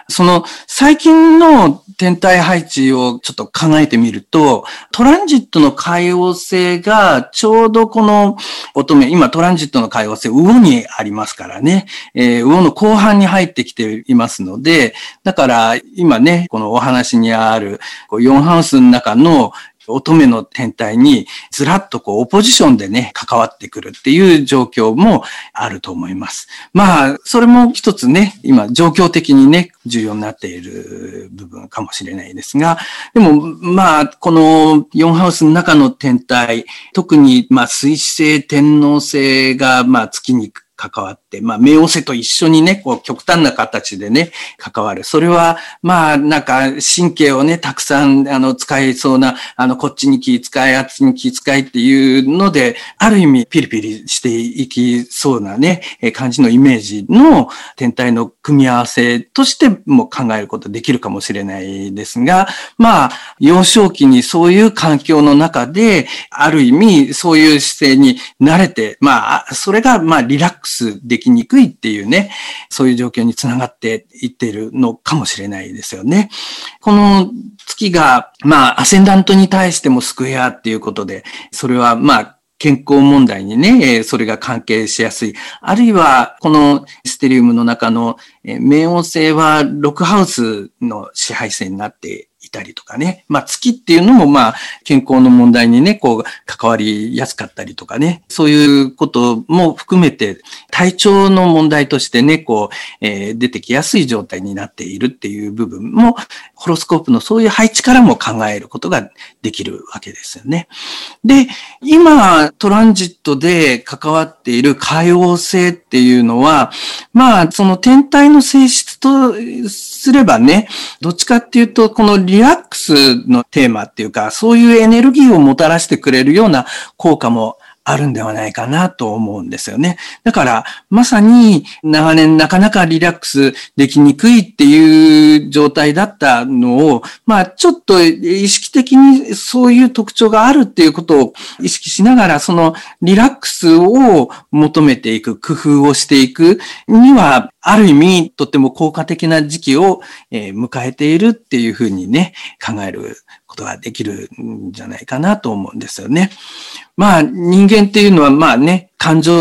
Speaker 1: その、最近の天体配置をちょっと考えてみると、トランジットの海王星がちょうどこの乙女、今トランジットの海王星、魚にありますからね、えー、魚の後半に入ってきていますので、だから今ね、このお話にある4ハウスの中の乙女の天体にずらっとこうオポジションでね、関わってくるっていう状況もあると思います。まあ、それも一つね、今状況的にね、重要になっている部分かもしれないですが、でもまあ、この4ハウスの中の天体、特にまあ水星、天王星がまあ月に関わって、まあ、冥王星と一緒にね、こう、極端な形でね、関わる。それは、まあ、なんか、神経をね、たくさん、あの、使いそうな、あの、こっちに気遣い、あっちに気遣いっていうので、ある意味、ピリピリしていきそうなね、感じのイメージの天体の組み合わせとしても考えることできるかもしれないですが、まあ、幼少期にそういう環境の中で、ある意味、そういう姿勢に慣れて、まあ、それが、まあ、リラックスでできにくいっていうね、そういう状況につながっていっているのかもしれないですよね。この月が、まあ、アセンダントに対してもスクエアっていうことで、それは、まあ、健康問題にね、それが関係しやすい。あるいは、このステリウムの中の冥王星は6ハウスの支配性になっていたりとかね。まあ月っていうのもまあ健康の問題にね、こう関わりやすかったりとかね。そういうことも含めて体調の問題としてね、こう、えー、出てきやすい状態になっているっていう部分もホロスコープのそういう配置からも考えることができるわけですよね。で、今トランジットで関わっている海王星っていうのは、まあその天体の性質とすればね、どっちかっていうとこのリラックスのテーマっていうか、そういうエネルギーをもたらしてくれるような効果もあるんではないかなと思うんですよね。だから、まさに長年なかなかリラックスできにくいっていう状態だったのを、まあちょっと意識的にそういう特徴があるっていうことを意識しながら、そのリラックスを求めていく、工夫をしていくには、ある意味とっても効果的な時期を迎えているっていうふうにね、考えることができるんじゃないかなと思うんですよね。まあ人間っていうのはまあね、感情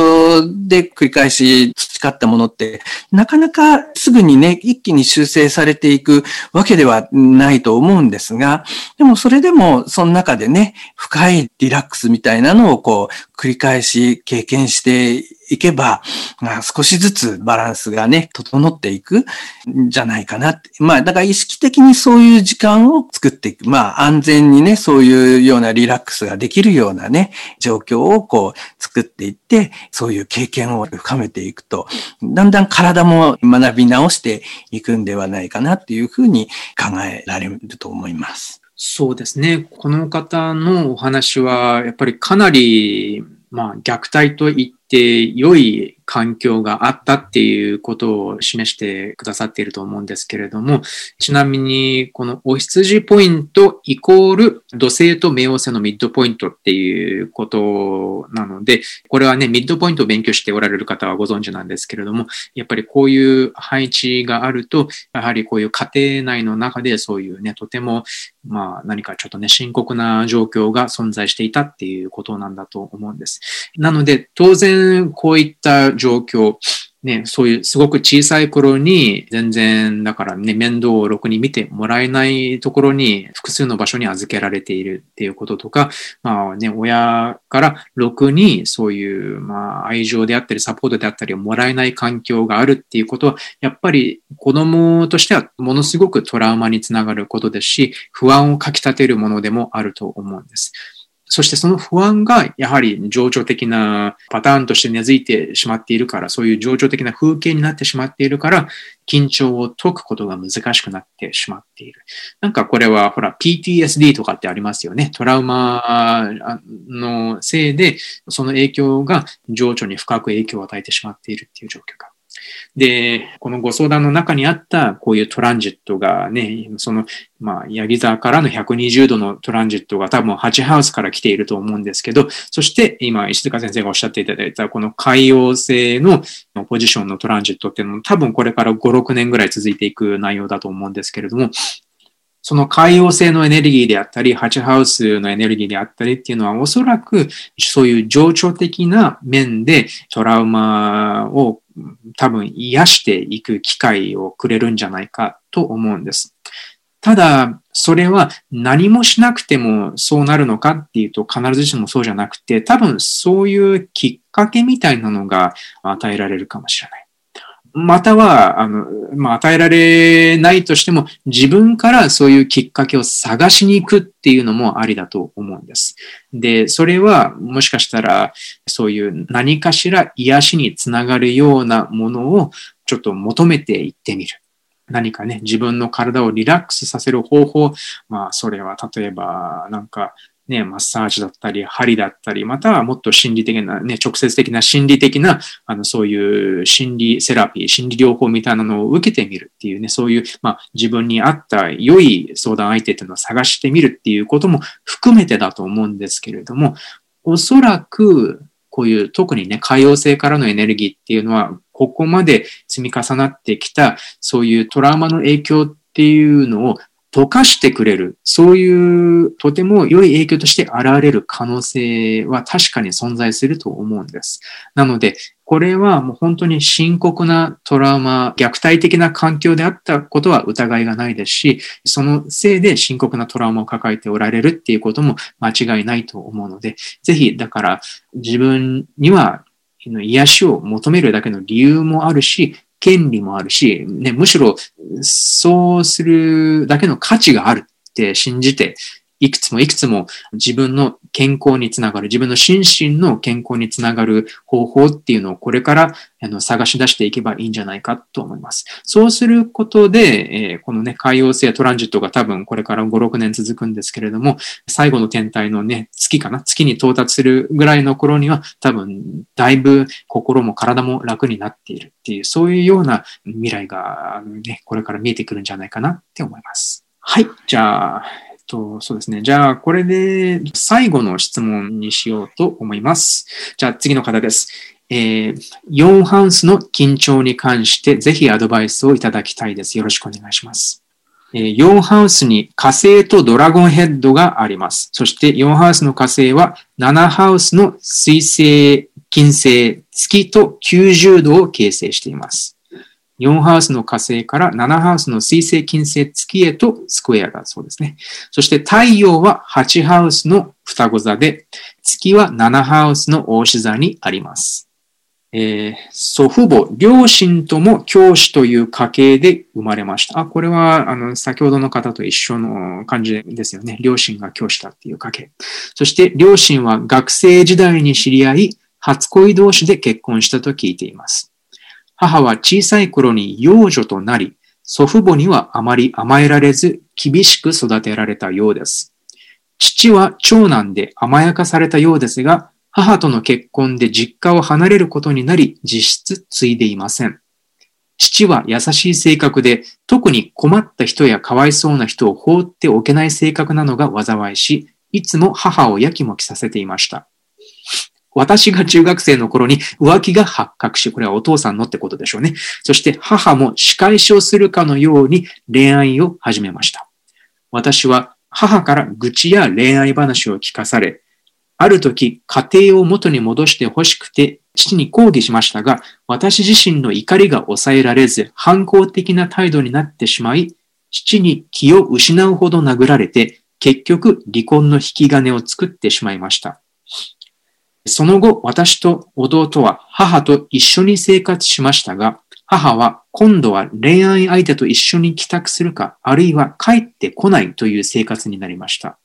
Speaker 1: で繰り返し培ったものって、なかなかすぐにね、一気に修正されていくわけではないと思うんですが、でもそれでもその中でね、深いリラックスみたいなのをこう繰り返し経験していけば、まあ、少しずつバランスがね、整っていくんじゃないかなって。まあ、だから意識的にそういう時間を作っていく。まあ、安全にね、そういうようなリラックスができるようなね、状況をこう作っていって、そういう経験を深めていくと、だんだん体も学び直していくんではないかなっていうふうに考えられると思います。
Speaker 2: そうですね。この方のお話は、やっぱりかなり、まあ、虐待と言って良い環境があったっていうことを示してくださっていると思うんですけれども、ちなみに、このお羊ポイントイコール土星と冥王星のミッドポイントっていうことなので、これはね、ミッドポイントを勉強しておられる方はご存知なんですけれども、やっぱりこういう配置があると、やはりこういう家庭内の中でそういうね、とても、まあ何かちょっとね、深刻な状況が存在していたっていうことなんだと思うんです。なので、当然こういった状況、ね、そういうすごく小さい頃に全然だからね、面倒をろくに見てもらえないところに複数の場所に預けられているっていうこととか、まあね、親からろくにそういうまあ愛情であったりサポートであったりをもらえない環境があるっていうことは、やっぱり子供としてはものすごくトラウマにつながることですし、不安をかき立てるものでもあると思うんです。そしてその不安がやはり情緒的なパターンとして根付いてしまっているから、そういう情緒的な風景になってしまっているから、緊張を解くことが難しくなってしまっている。なんかこれはほら PTSD とかってありますよね。トラウマのせいで、その影響が情緒に深く影響を与えてしまっているっていう状況がで、このご相談の中にあったこういうトランジットがね、その、まあ、ヤギ座からの120度のトランジットが多分8ハウスから来ていると思うんですけど、そして今、石塚先生がおっしゃっていただいたこの海洋星のポジションのトランジットっていうのも多分これから5、6年ぐらい続いていく内容だと思うんですけれども、その海洋性のエネルギーであったり、ハチハウスのエネルギーであったりっていうのは、おそらくそういう情緒的な面でトラウマを多分癒していく機会をくれるんじゃないかと思うんです。ただ、それは何もしなくてもそうなるのかっていうと必ずしもそうじゃなくて、多分そういうきっかけみたいなのが与えられるかもしれない。または、あの、まあ、与えられないとしても、自分からそういうきっかけを探しに行くっていうのもありだと思うんです。で、それは、もしかしたら、そういう何かしら癒しにつながるようなものを、ちょっと求めていってみる。何かね、自分の体をリラックスさせる方法、まあ、それは例えば、なんか、ね、マッサージだったり、針だったり、またはもっと心理的な、ね、直接的な心理的な、あの、そういう心理セラピー、心理療法みたいなのを受けてみるっていうね、そういう、まあ、自分に合った良い相談相手っていうのを探してみるっていうことも含めてだと思うんですけれども、おそらく、こういう特にね、海洋性からのエネルギーっていうのは、ここまで積み重なってきた、そういうトラウマの影響っていうのを溶かしてくれる、そういうとても良い影響として現れる可能性は確かに存在すると思うんです。なので、これはもう本当に深刻なトラウマ、虐待的な環境であったことは疑いがないですし、そのせいで深刻なトラウマを抱えておられるっていうことも間違いないと思うので、ぜひ、だから自分には癒しを求めるだけの理由もあるし、権利もあるし、ね、むしろそうするだけの価値があるって信じて、いくつもいくつも自分の健康につながる、自分の心身の健康につながる方法っていうのをこれから探し出していけばいいんじゃないかと思います。そうすることで、このね、海洋性トランジットが多分これから5、6年続くんですけれども、最後の天体のね、月かな？月に到達するぐらいの頃には多分だいぶ心も体も楽になっているっていう、そういうような未来がね、これから見えてくるんじゃないかなって思います。はい。じゃあ、と、そうですね。じゃあ、これで最後の質問にしようと思います。じゃあ、次の方です。えー、4ハウスの緊張に関してぜひアドバイスをいただきたいです。よろしくお願いします。えー、4ハウスに火星とドラゴンヘッドがあります。そして4ハウスの火星は7ハウスの水星、金星、月と90度を形成しています。4ハウスの火星から7ハウスの水星、金星、月へとスクエアだそうですね。そして太陽は8ハウスの双子座で、月は7ハウスの大志座にあります。えー、祖父母、両親とも教師という家系で生まれました。あ、これは、あの、先ほどの方と一緒の感じですよね。両親が教師だっていう家系。そして、両親は学生時代に知り合い、初恋同士で結婚したと聞いています。母は小さい頃に幼女となり、祖父母にはあまり甘えられず、厳しく育てられたようです。父は長男で甘やかされたようですが、母との結婚で実家を離れることになり、実質継いでいません。父は優しい性格で、特に困った人やかわいそうな人を放っておけない性格なのが災いし、いつも母をやきもきさせていました。私が中学生の頃に浮気が発覚し、これはお父さんのってことでしょうね。そして母も仕返しをするかのように恋愛を始めました。私は母から愚痴や恋愛話を聞かされ、ある時家庭を元に戻して欲しくて父に抗議しましたが、私自身の怒りが抑えられず反抗的な態度になってしまい、父に気を失うほど殴られて、結局離婚の引き金を作ってしまいました。その後、私と弟は母と一緒に生活しましたが、母は今度は恋愛相手と一緒に帰宅するか、あるいは帰ってこないという生活になりました。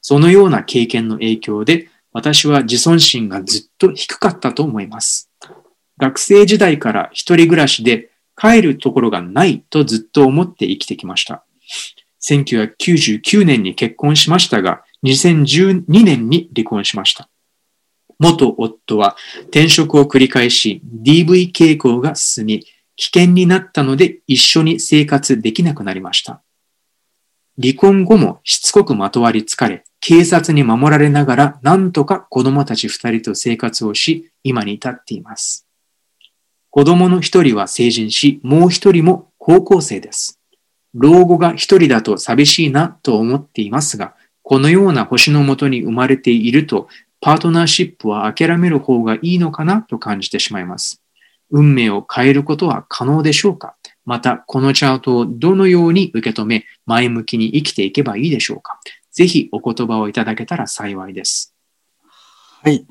Speaker 2: そのような経験の影響で、私は自尊心がずっと低かったと思います。学生時代から一人暮らしで帰るところがないとずっと思って生きてきました。1999年に結婚しましたが、2012年に離婚しました。元夫は転職を繰り返し DV 傾向が進み、危険になったので一緒に生活できなくなりました。離婚後もしつこくまとわりつかれ、警察に守られながらなんとか子供たち二人と生活をし、今に至っています。子供の一人は成人し、もう一人も高校生です。老後が一人だと寂しいなと思っていますが、このような星のもとに生まれているとパートナーシップは諦める方がいいのかな？と感じてしまいます。運命を変えることは可能でしょうか？また、このチャートをどのように受け止め、前向きに生きていけばいいでしょうか？ぜひお言葉をいただけたら幸いです。
Speaker 1: はい。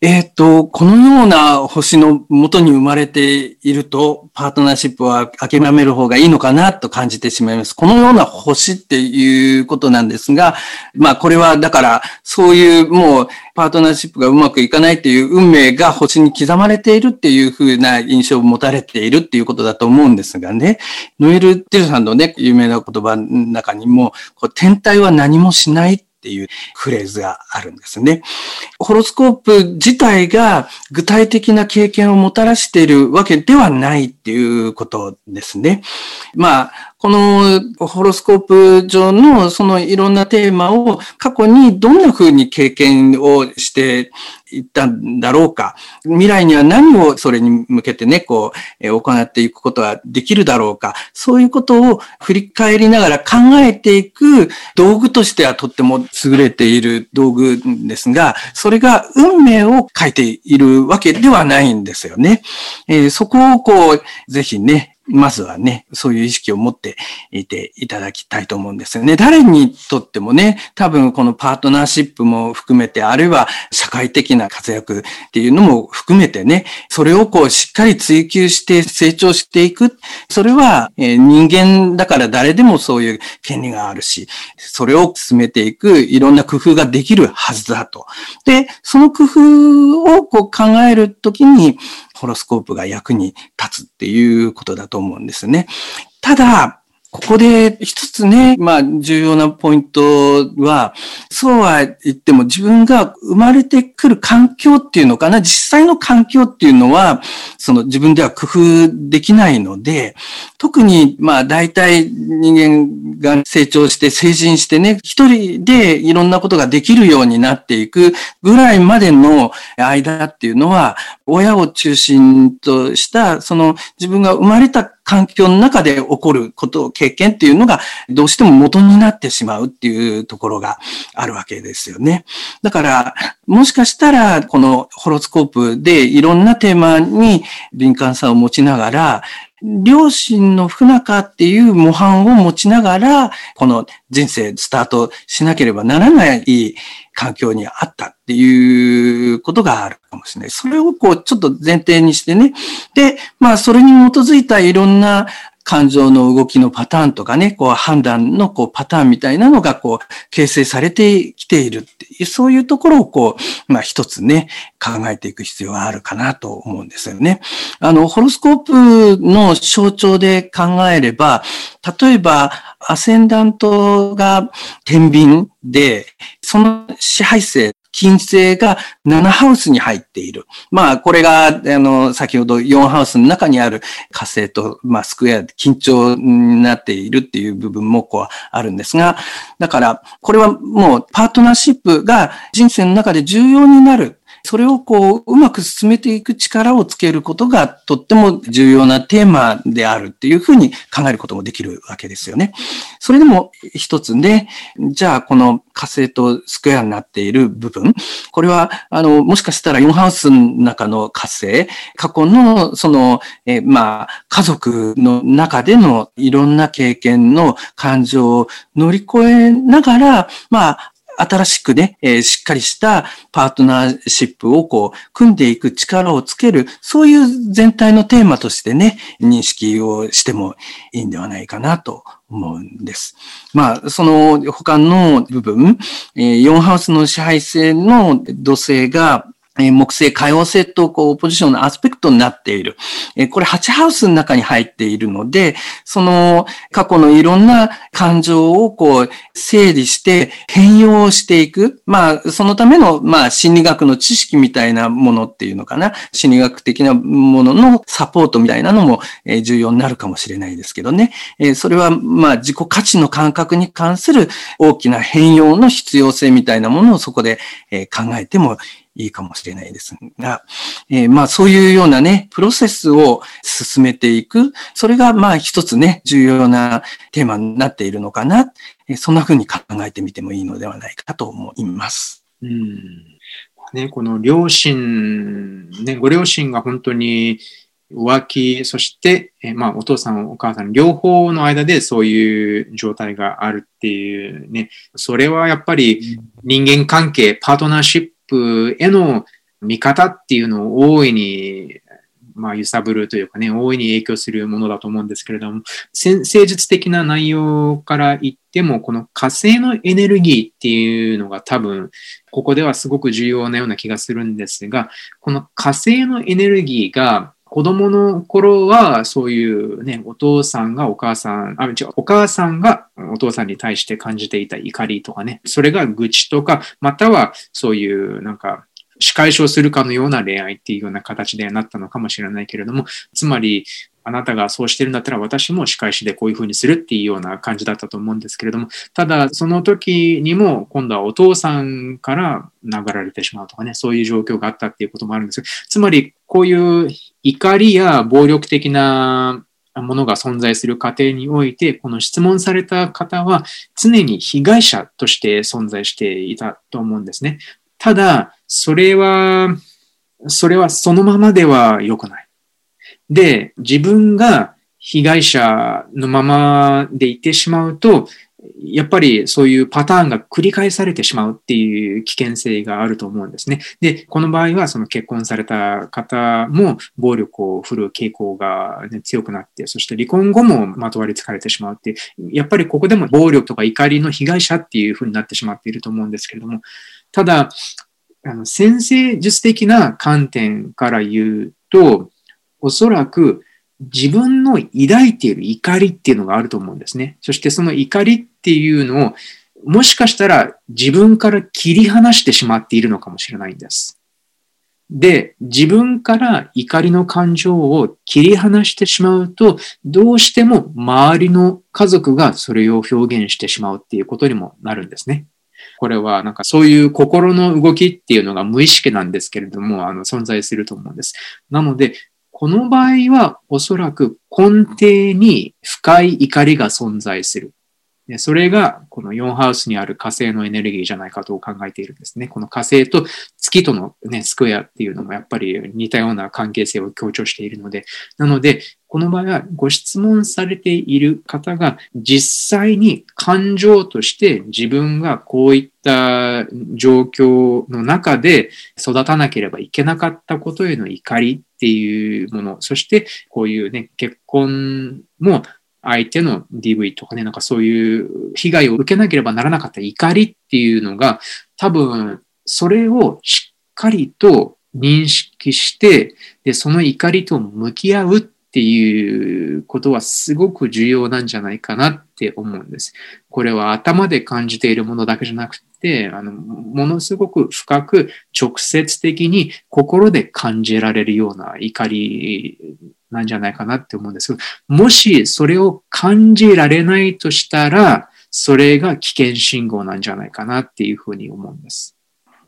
Speaker 1: えっ、ー、と、このような星の元に生まれていると、パートナーシップは諦める方がいいのかなと感じてしまいます。このような星っていうことなんですが、まあこれはだから、そういうもうパートナーシップがうまくいかないっていう運命が星に刻まれているっていうふうな印象を持たれているっていうことだと思うんですがね、ノエル・ティルさんのね、有名な言葉の中にも、こう天体は何もしないっていうフレーズがあるんですね。ホロスコープ自体が具体的な経験をもたらしているわけではないっていうことですね。まあ、このホロスコープ上のそのいろんなテーマを過去にどんな風に経験をしていったんだろうか。未来には何をそれに向けてね、こう、行っていくことができるだろうか。そういうことを振り返りながら考えていく道具としてはとっても優れている道具ですが、それが運命を書いているわけではないんですよね。えー、そこをこう、ぜひね、まずはね、そういう意識を持っていていただきたいと思うんですよね。誰にとってもね、多分このパートナーシップも含めて、あるいは社会的な活躍っていうのも含めてね、それをこうしっかり追求して成長していく。それは、え人間だから誰でもそういう権利があるし、それを進めていくいろんな工夫ができるはずだと。で、その工夫をこう考えるときに、ホロスコープが役に立つっていうことだと思うんですね。ただ、ここで一つね、まあ重要なポイントは、そうは言っても自分が生まれてくる環境っていうのかな、実際の環境っていうのは、その自分では工夫できないので、特にまあ大体人間が成長して成人してね、一人でいろんなことができるようになっていくぐらいまでの間っていうのは、親を中心とした、その自分が生まれた環境の中で起こることを経験っていうのがどうしても元になってしまうっていうところがあるわけですよね。だから、もしかしたらこのホロスコープでいろんなテーマに敏感さを持ちながら、両親の不仲っていう模範を持ちながら、この人生スタートしなければならない環境にあったっていうことがあるかもしれない。それをこう、ちょっと前提にしてね。で、まあ、それに基づいたいろんな感情の動きのパターンとかね、こう判断のこうパターンみたいなのがこう形成されてきているっていう、そういうところをこう、まあ一つね、考えていく必要があるかなと思うんですよね。あの、ホロスコープの象徴で考えれば、例えば、アセンダントが天秤で、その支配性金星が7ハウスに入っている。まあ、これが、あの、先ほど4ハウスの中にある火星と、まあ、スクエアで緊張になっているっていう部分もこうあるんですが、だから、これはもうパートナーシップが人生の中で重要になる。それをこう、うまく進めていく力をつけることがとっても重要なテーマであるっていうふうに考えることもできるわけですよね。それでも一つね、じゃあこの火星とスクエアになっている部分、これは、あの、もしかしたら4ハウスの中の火星、過去のその、えまあ、家族の中でのいろんな経験の感情を乗り越えながら、まあ、新しくね、えー、しっかりしたパートナーシップをこう、組んでいく力をつける、そういう全体のテーマとしてね、認識をしてもいいんではないかなと思うんです。まあ、その他の部分、えー、4ハウスの支配性の土星がえ木星、海王星とこう、ポジションのアスペクトになっている。えこれ8ハウスの中に入っているので、その過去のいろんな感情をこう、整理して変容していく。まあ、そのための、まあ、心理学の知識みたいなものっていうのかな。心理学的なもののサポートみたいなのも、重要になるかもしれないですけどね。えそれは、まあ、自己価値の感覚に関する大きな変容の必要性みたいなものをそこで、考えてもいいかもしれないですが、えー、まあそういうようなね、プロセスを進めていく。それがまあ一つね、重要なテーマになっているのかな。えー、そんな風に考えてみてもいいのではないかと思います。
Speaker 2: うんね、この両親、ね、ご両親が本当に浮気、そして、えまあ、お父さん、お母さん、両方の間でそういう状態があるっていうね、それはやっぱり人間関係、パートナーシップへの見方っていうのを大いに、まあ、揺さぶるというかね、大いに影響するものだと思うんですけれども、戦術的な内容から言っても、この火星のエネルギーっていうのが多分、ここではすごく重要なような気がするんですが、この火星のエネルギーが子供の頃は、そういうね、お父さんがお母さん、あ、違う、お母さんがお父さんに対して感じていた怒りとかね、それが愚痴とか、またはそういうなんか、仕返しをするかのような恋愛っていうような形でなったのかもしれないけれども、つまり、あなたがそうしてるんだったら私も仕返しでこういうふうにするっていうような感じだったと思うんですけれども、ただその時にも今度はお父さんから殴られてしまうとかね、そういう状況があったっていうこともあるんです。よつまりこういう怒りや暴力的なものが存在する過程において、この質問された方は常に被害者として存在していたと思うんですね。ただ、それは、それはそのままでは良くない。で、自分が被害者のままでいてしまうと、やっぱりそういうパターンが繰り返されてしまうっていう危険性があると思うんですね。で、この場合はその結婚された方も暴力を振るう傾向が、ね、強くなって、そして離婚後もまとわりつかれてしまうっていう、やっぱりここでも暴力とか怒りの被害者っていうふうになってしまっていると思うんですけれども、ただ、あの先生術的な観点から言うと、おそらく自分の抱いている怒りっていうのがあると思うんですね。そしてその怒りっていうのを、もしかしたら自分から切り離してしまっているのかもしれないんです。で、自分から怒りの感情を切り離してしまうと、どうしても周りの家族がそれを表現してしまうっていうことにもなるんですね。これはなんかそういう心の動きっていうのが無意識なんですけれども、あの存在すると思うんです。なので、この場合はおそらく根底に深い怒りが存在する。それがこの4ハウスにある火星のエネルギーじゃないかと考えているんですね。この火星と月との、ね、スクエアっていうのもやっぱり似たような関係性を強調しているので、なので、この場合はご質問されている方が実際に感情として自分がこういった状況の中で育たなければいけなかったことへの怒りっていうもの、そしてこういうね、結婚も相手の DV とかね、なんかそういう被害を受けなければならなかった怒りっていうのが、多分、それをしっかりと認識して、で、その怒りと向き合うっっていうことはすごく重要なんじゃないかなって思うんです。これは頭で感じているものだけじゃなくて、あの、ものすごく深く直接的に心で感じられるような怒りなんじゃないかなって思うんですけどもしそれを感じられないとしたら、それが危険信号なんじゃないかなっていうふうに思うんです。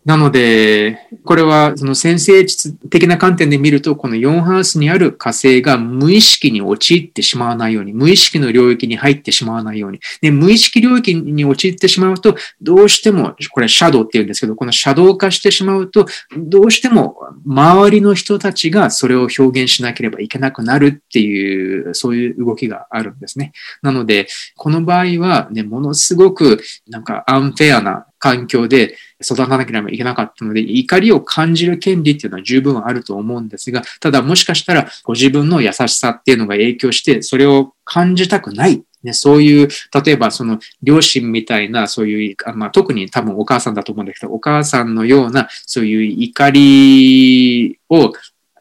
Speaker 2: なので、これはその先生的な観点で見ると、この4ハウスにある火星が無意識に陥ってしまわないように、無意識の領域に入ってしまわないように。で、無意識領域に陥ってしまうと、どうしても、これシャドウって言うんですけど、このシャドウ化してしまうと、どうしても周りの人たちがそれを表現しなければいけなくなるっていう、そういう動きがあるんですね。なので、この場合はね、ものすごくなんかアンフェアな環境で育たなければいけなかったので、怒りを感じる権利っていうのは十分あると思うんですが、ただもしかしたらご自分の優しさっていうのが影響して、それを感じたくない。ね、そういう、例えばその両親みたいな、そういう、まあ、特に多分お母さんだと思うんだけど、お母さんのような、そういう怒りを、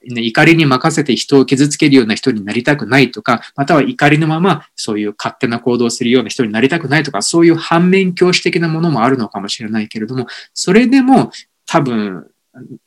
Speaker 2: ね、怒りに任せて人を傷つけるような人になりたくないとか、または怒りのままそういう勝手な行動をするような人になりたくないとか、そういう反面教師的なものもあるのかもしれないけれども、それでも多分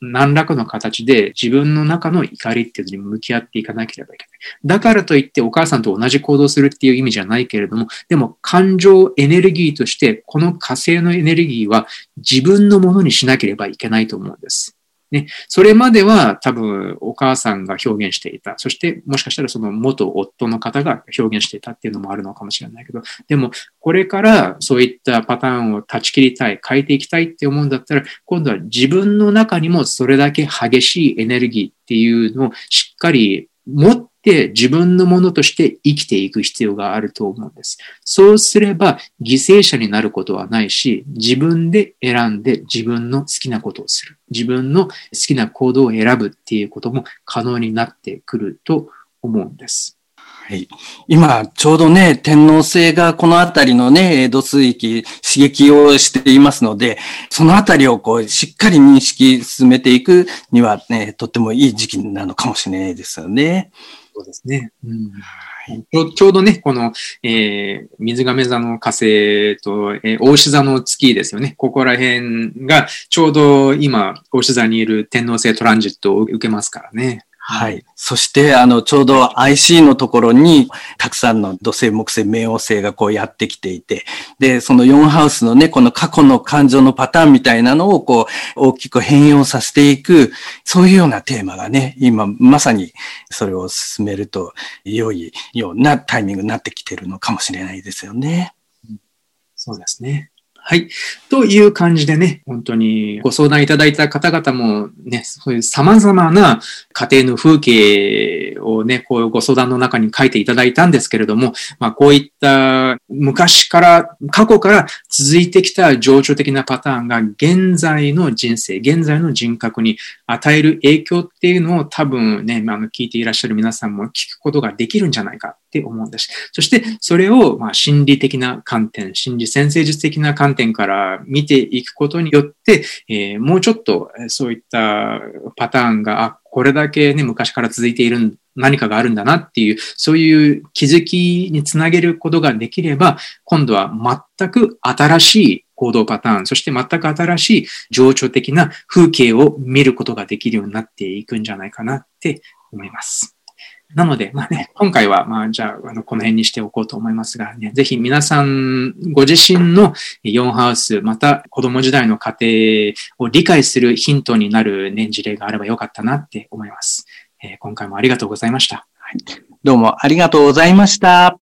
Speaker 2: 何らかの形で自分の中の怒りっていうのに向き合っていかなければいけない。だからといってお母さんと同じ行動するっていう意味じゃないけれども、でも感情エネルギーとしてこの火星のエネルギーは自分のものにしなければいけないと思うんです。ね、それまでは多分お母さんが表現していた。そしてもしかしたらその元夫の方が表現していたっていうのもあるのかもしれないけど、でもこれからそういったパターンを断ち切りたい、変えていきたいって思うんだったら、今度は自分の中にもそれだけ激しいエネルギーっていうのをしっかり持って自分のものとして生きていく必要があると思うんです。そうすれば犠牲者になることはないし、自分で選んで自分の好きなことをする。自分の好きな行動を選ぶっていうことも可能になってくると思うんです。
Speaker 1: はい。今、ちょうどね、天皇制がこのあたりのね、江戸水域刺激をしていますので、そのあたりをこう、しっかり認識進めていくにはね、とってもいい時期なのかもしれないですよね。
Speaker 2: そうですね。うんちょちょうどね、この、えー、水亀座の火星と、えー、大志座の月ですよね。ここら辺が、ちょうど今、大志座にいる天皇星トランジットを受けますからね。
Speaker 1: はい。そして、あの、ちょうど IC のところに、たくさんの土星、木星、冥王星がこうやってきていて、で、その4ハウスのね、この過去の感情のパターンみたいなのをこう、大きく変容させていく、そういうようなテーマがね、今、まさにそれを進めると良いようなタイミングになってきてるのかもしれないですよね。
Speaker 2: そうですね。はい。という感じでね、本当にご相談いただいた方々もね、そういう様々な家庭の風景をね、こういうご相談の中に書いていただいたんですけれども、まあこういった昔から、過去から続いてきた情緒的なパターンが現在の人生、現在の人格に与える影響っていうのを多分ね、あの聞いていらっしゃる皆さんも聞くことができるんじゃないかって思うんです。そしてそれをま心理的な観点、心理先生術的な観点から見ていくことによって、えー、もうちょっとそういったパターンが、あ、これだけね、昔から続いている何かがあるんだなっていう、そういう気づきにつなげることができれば、今度は全く新しい行動パターン、そして全く新しい情緒的な風景を見ることができるようになっていくんじゃないかなって思います。なので、まあね、今回は、まあ、じゃあ、あの、この辺にしておこうと思いますが、ね、ぜひ皆さん、ご自身の4ハウス、また子供時代の家庭を理解するヒントになる年次例があればよかったなって思います。えー、今回もありがとうございました。
Speaker 1: はい、どうもありがとうございました。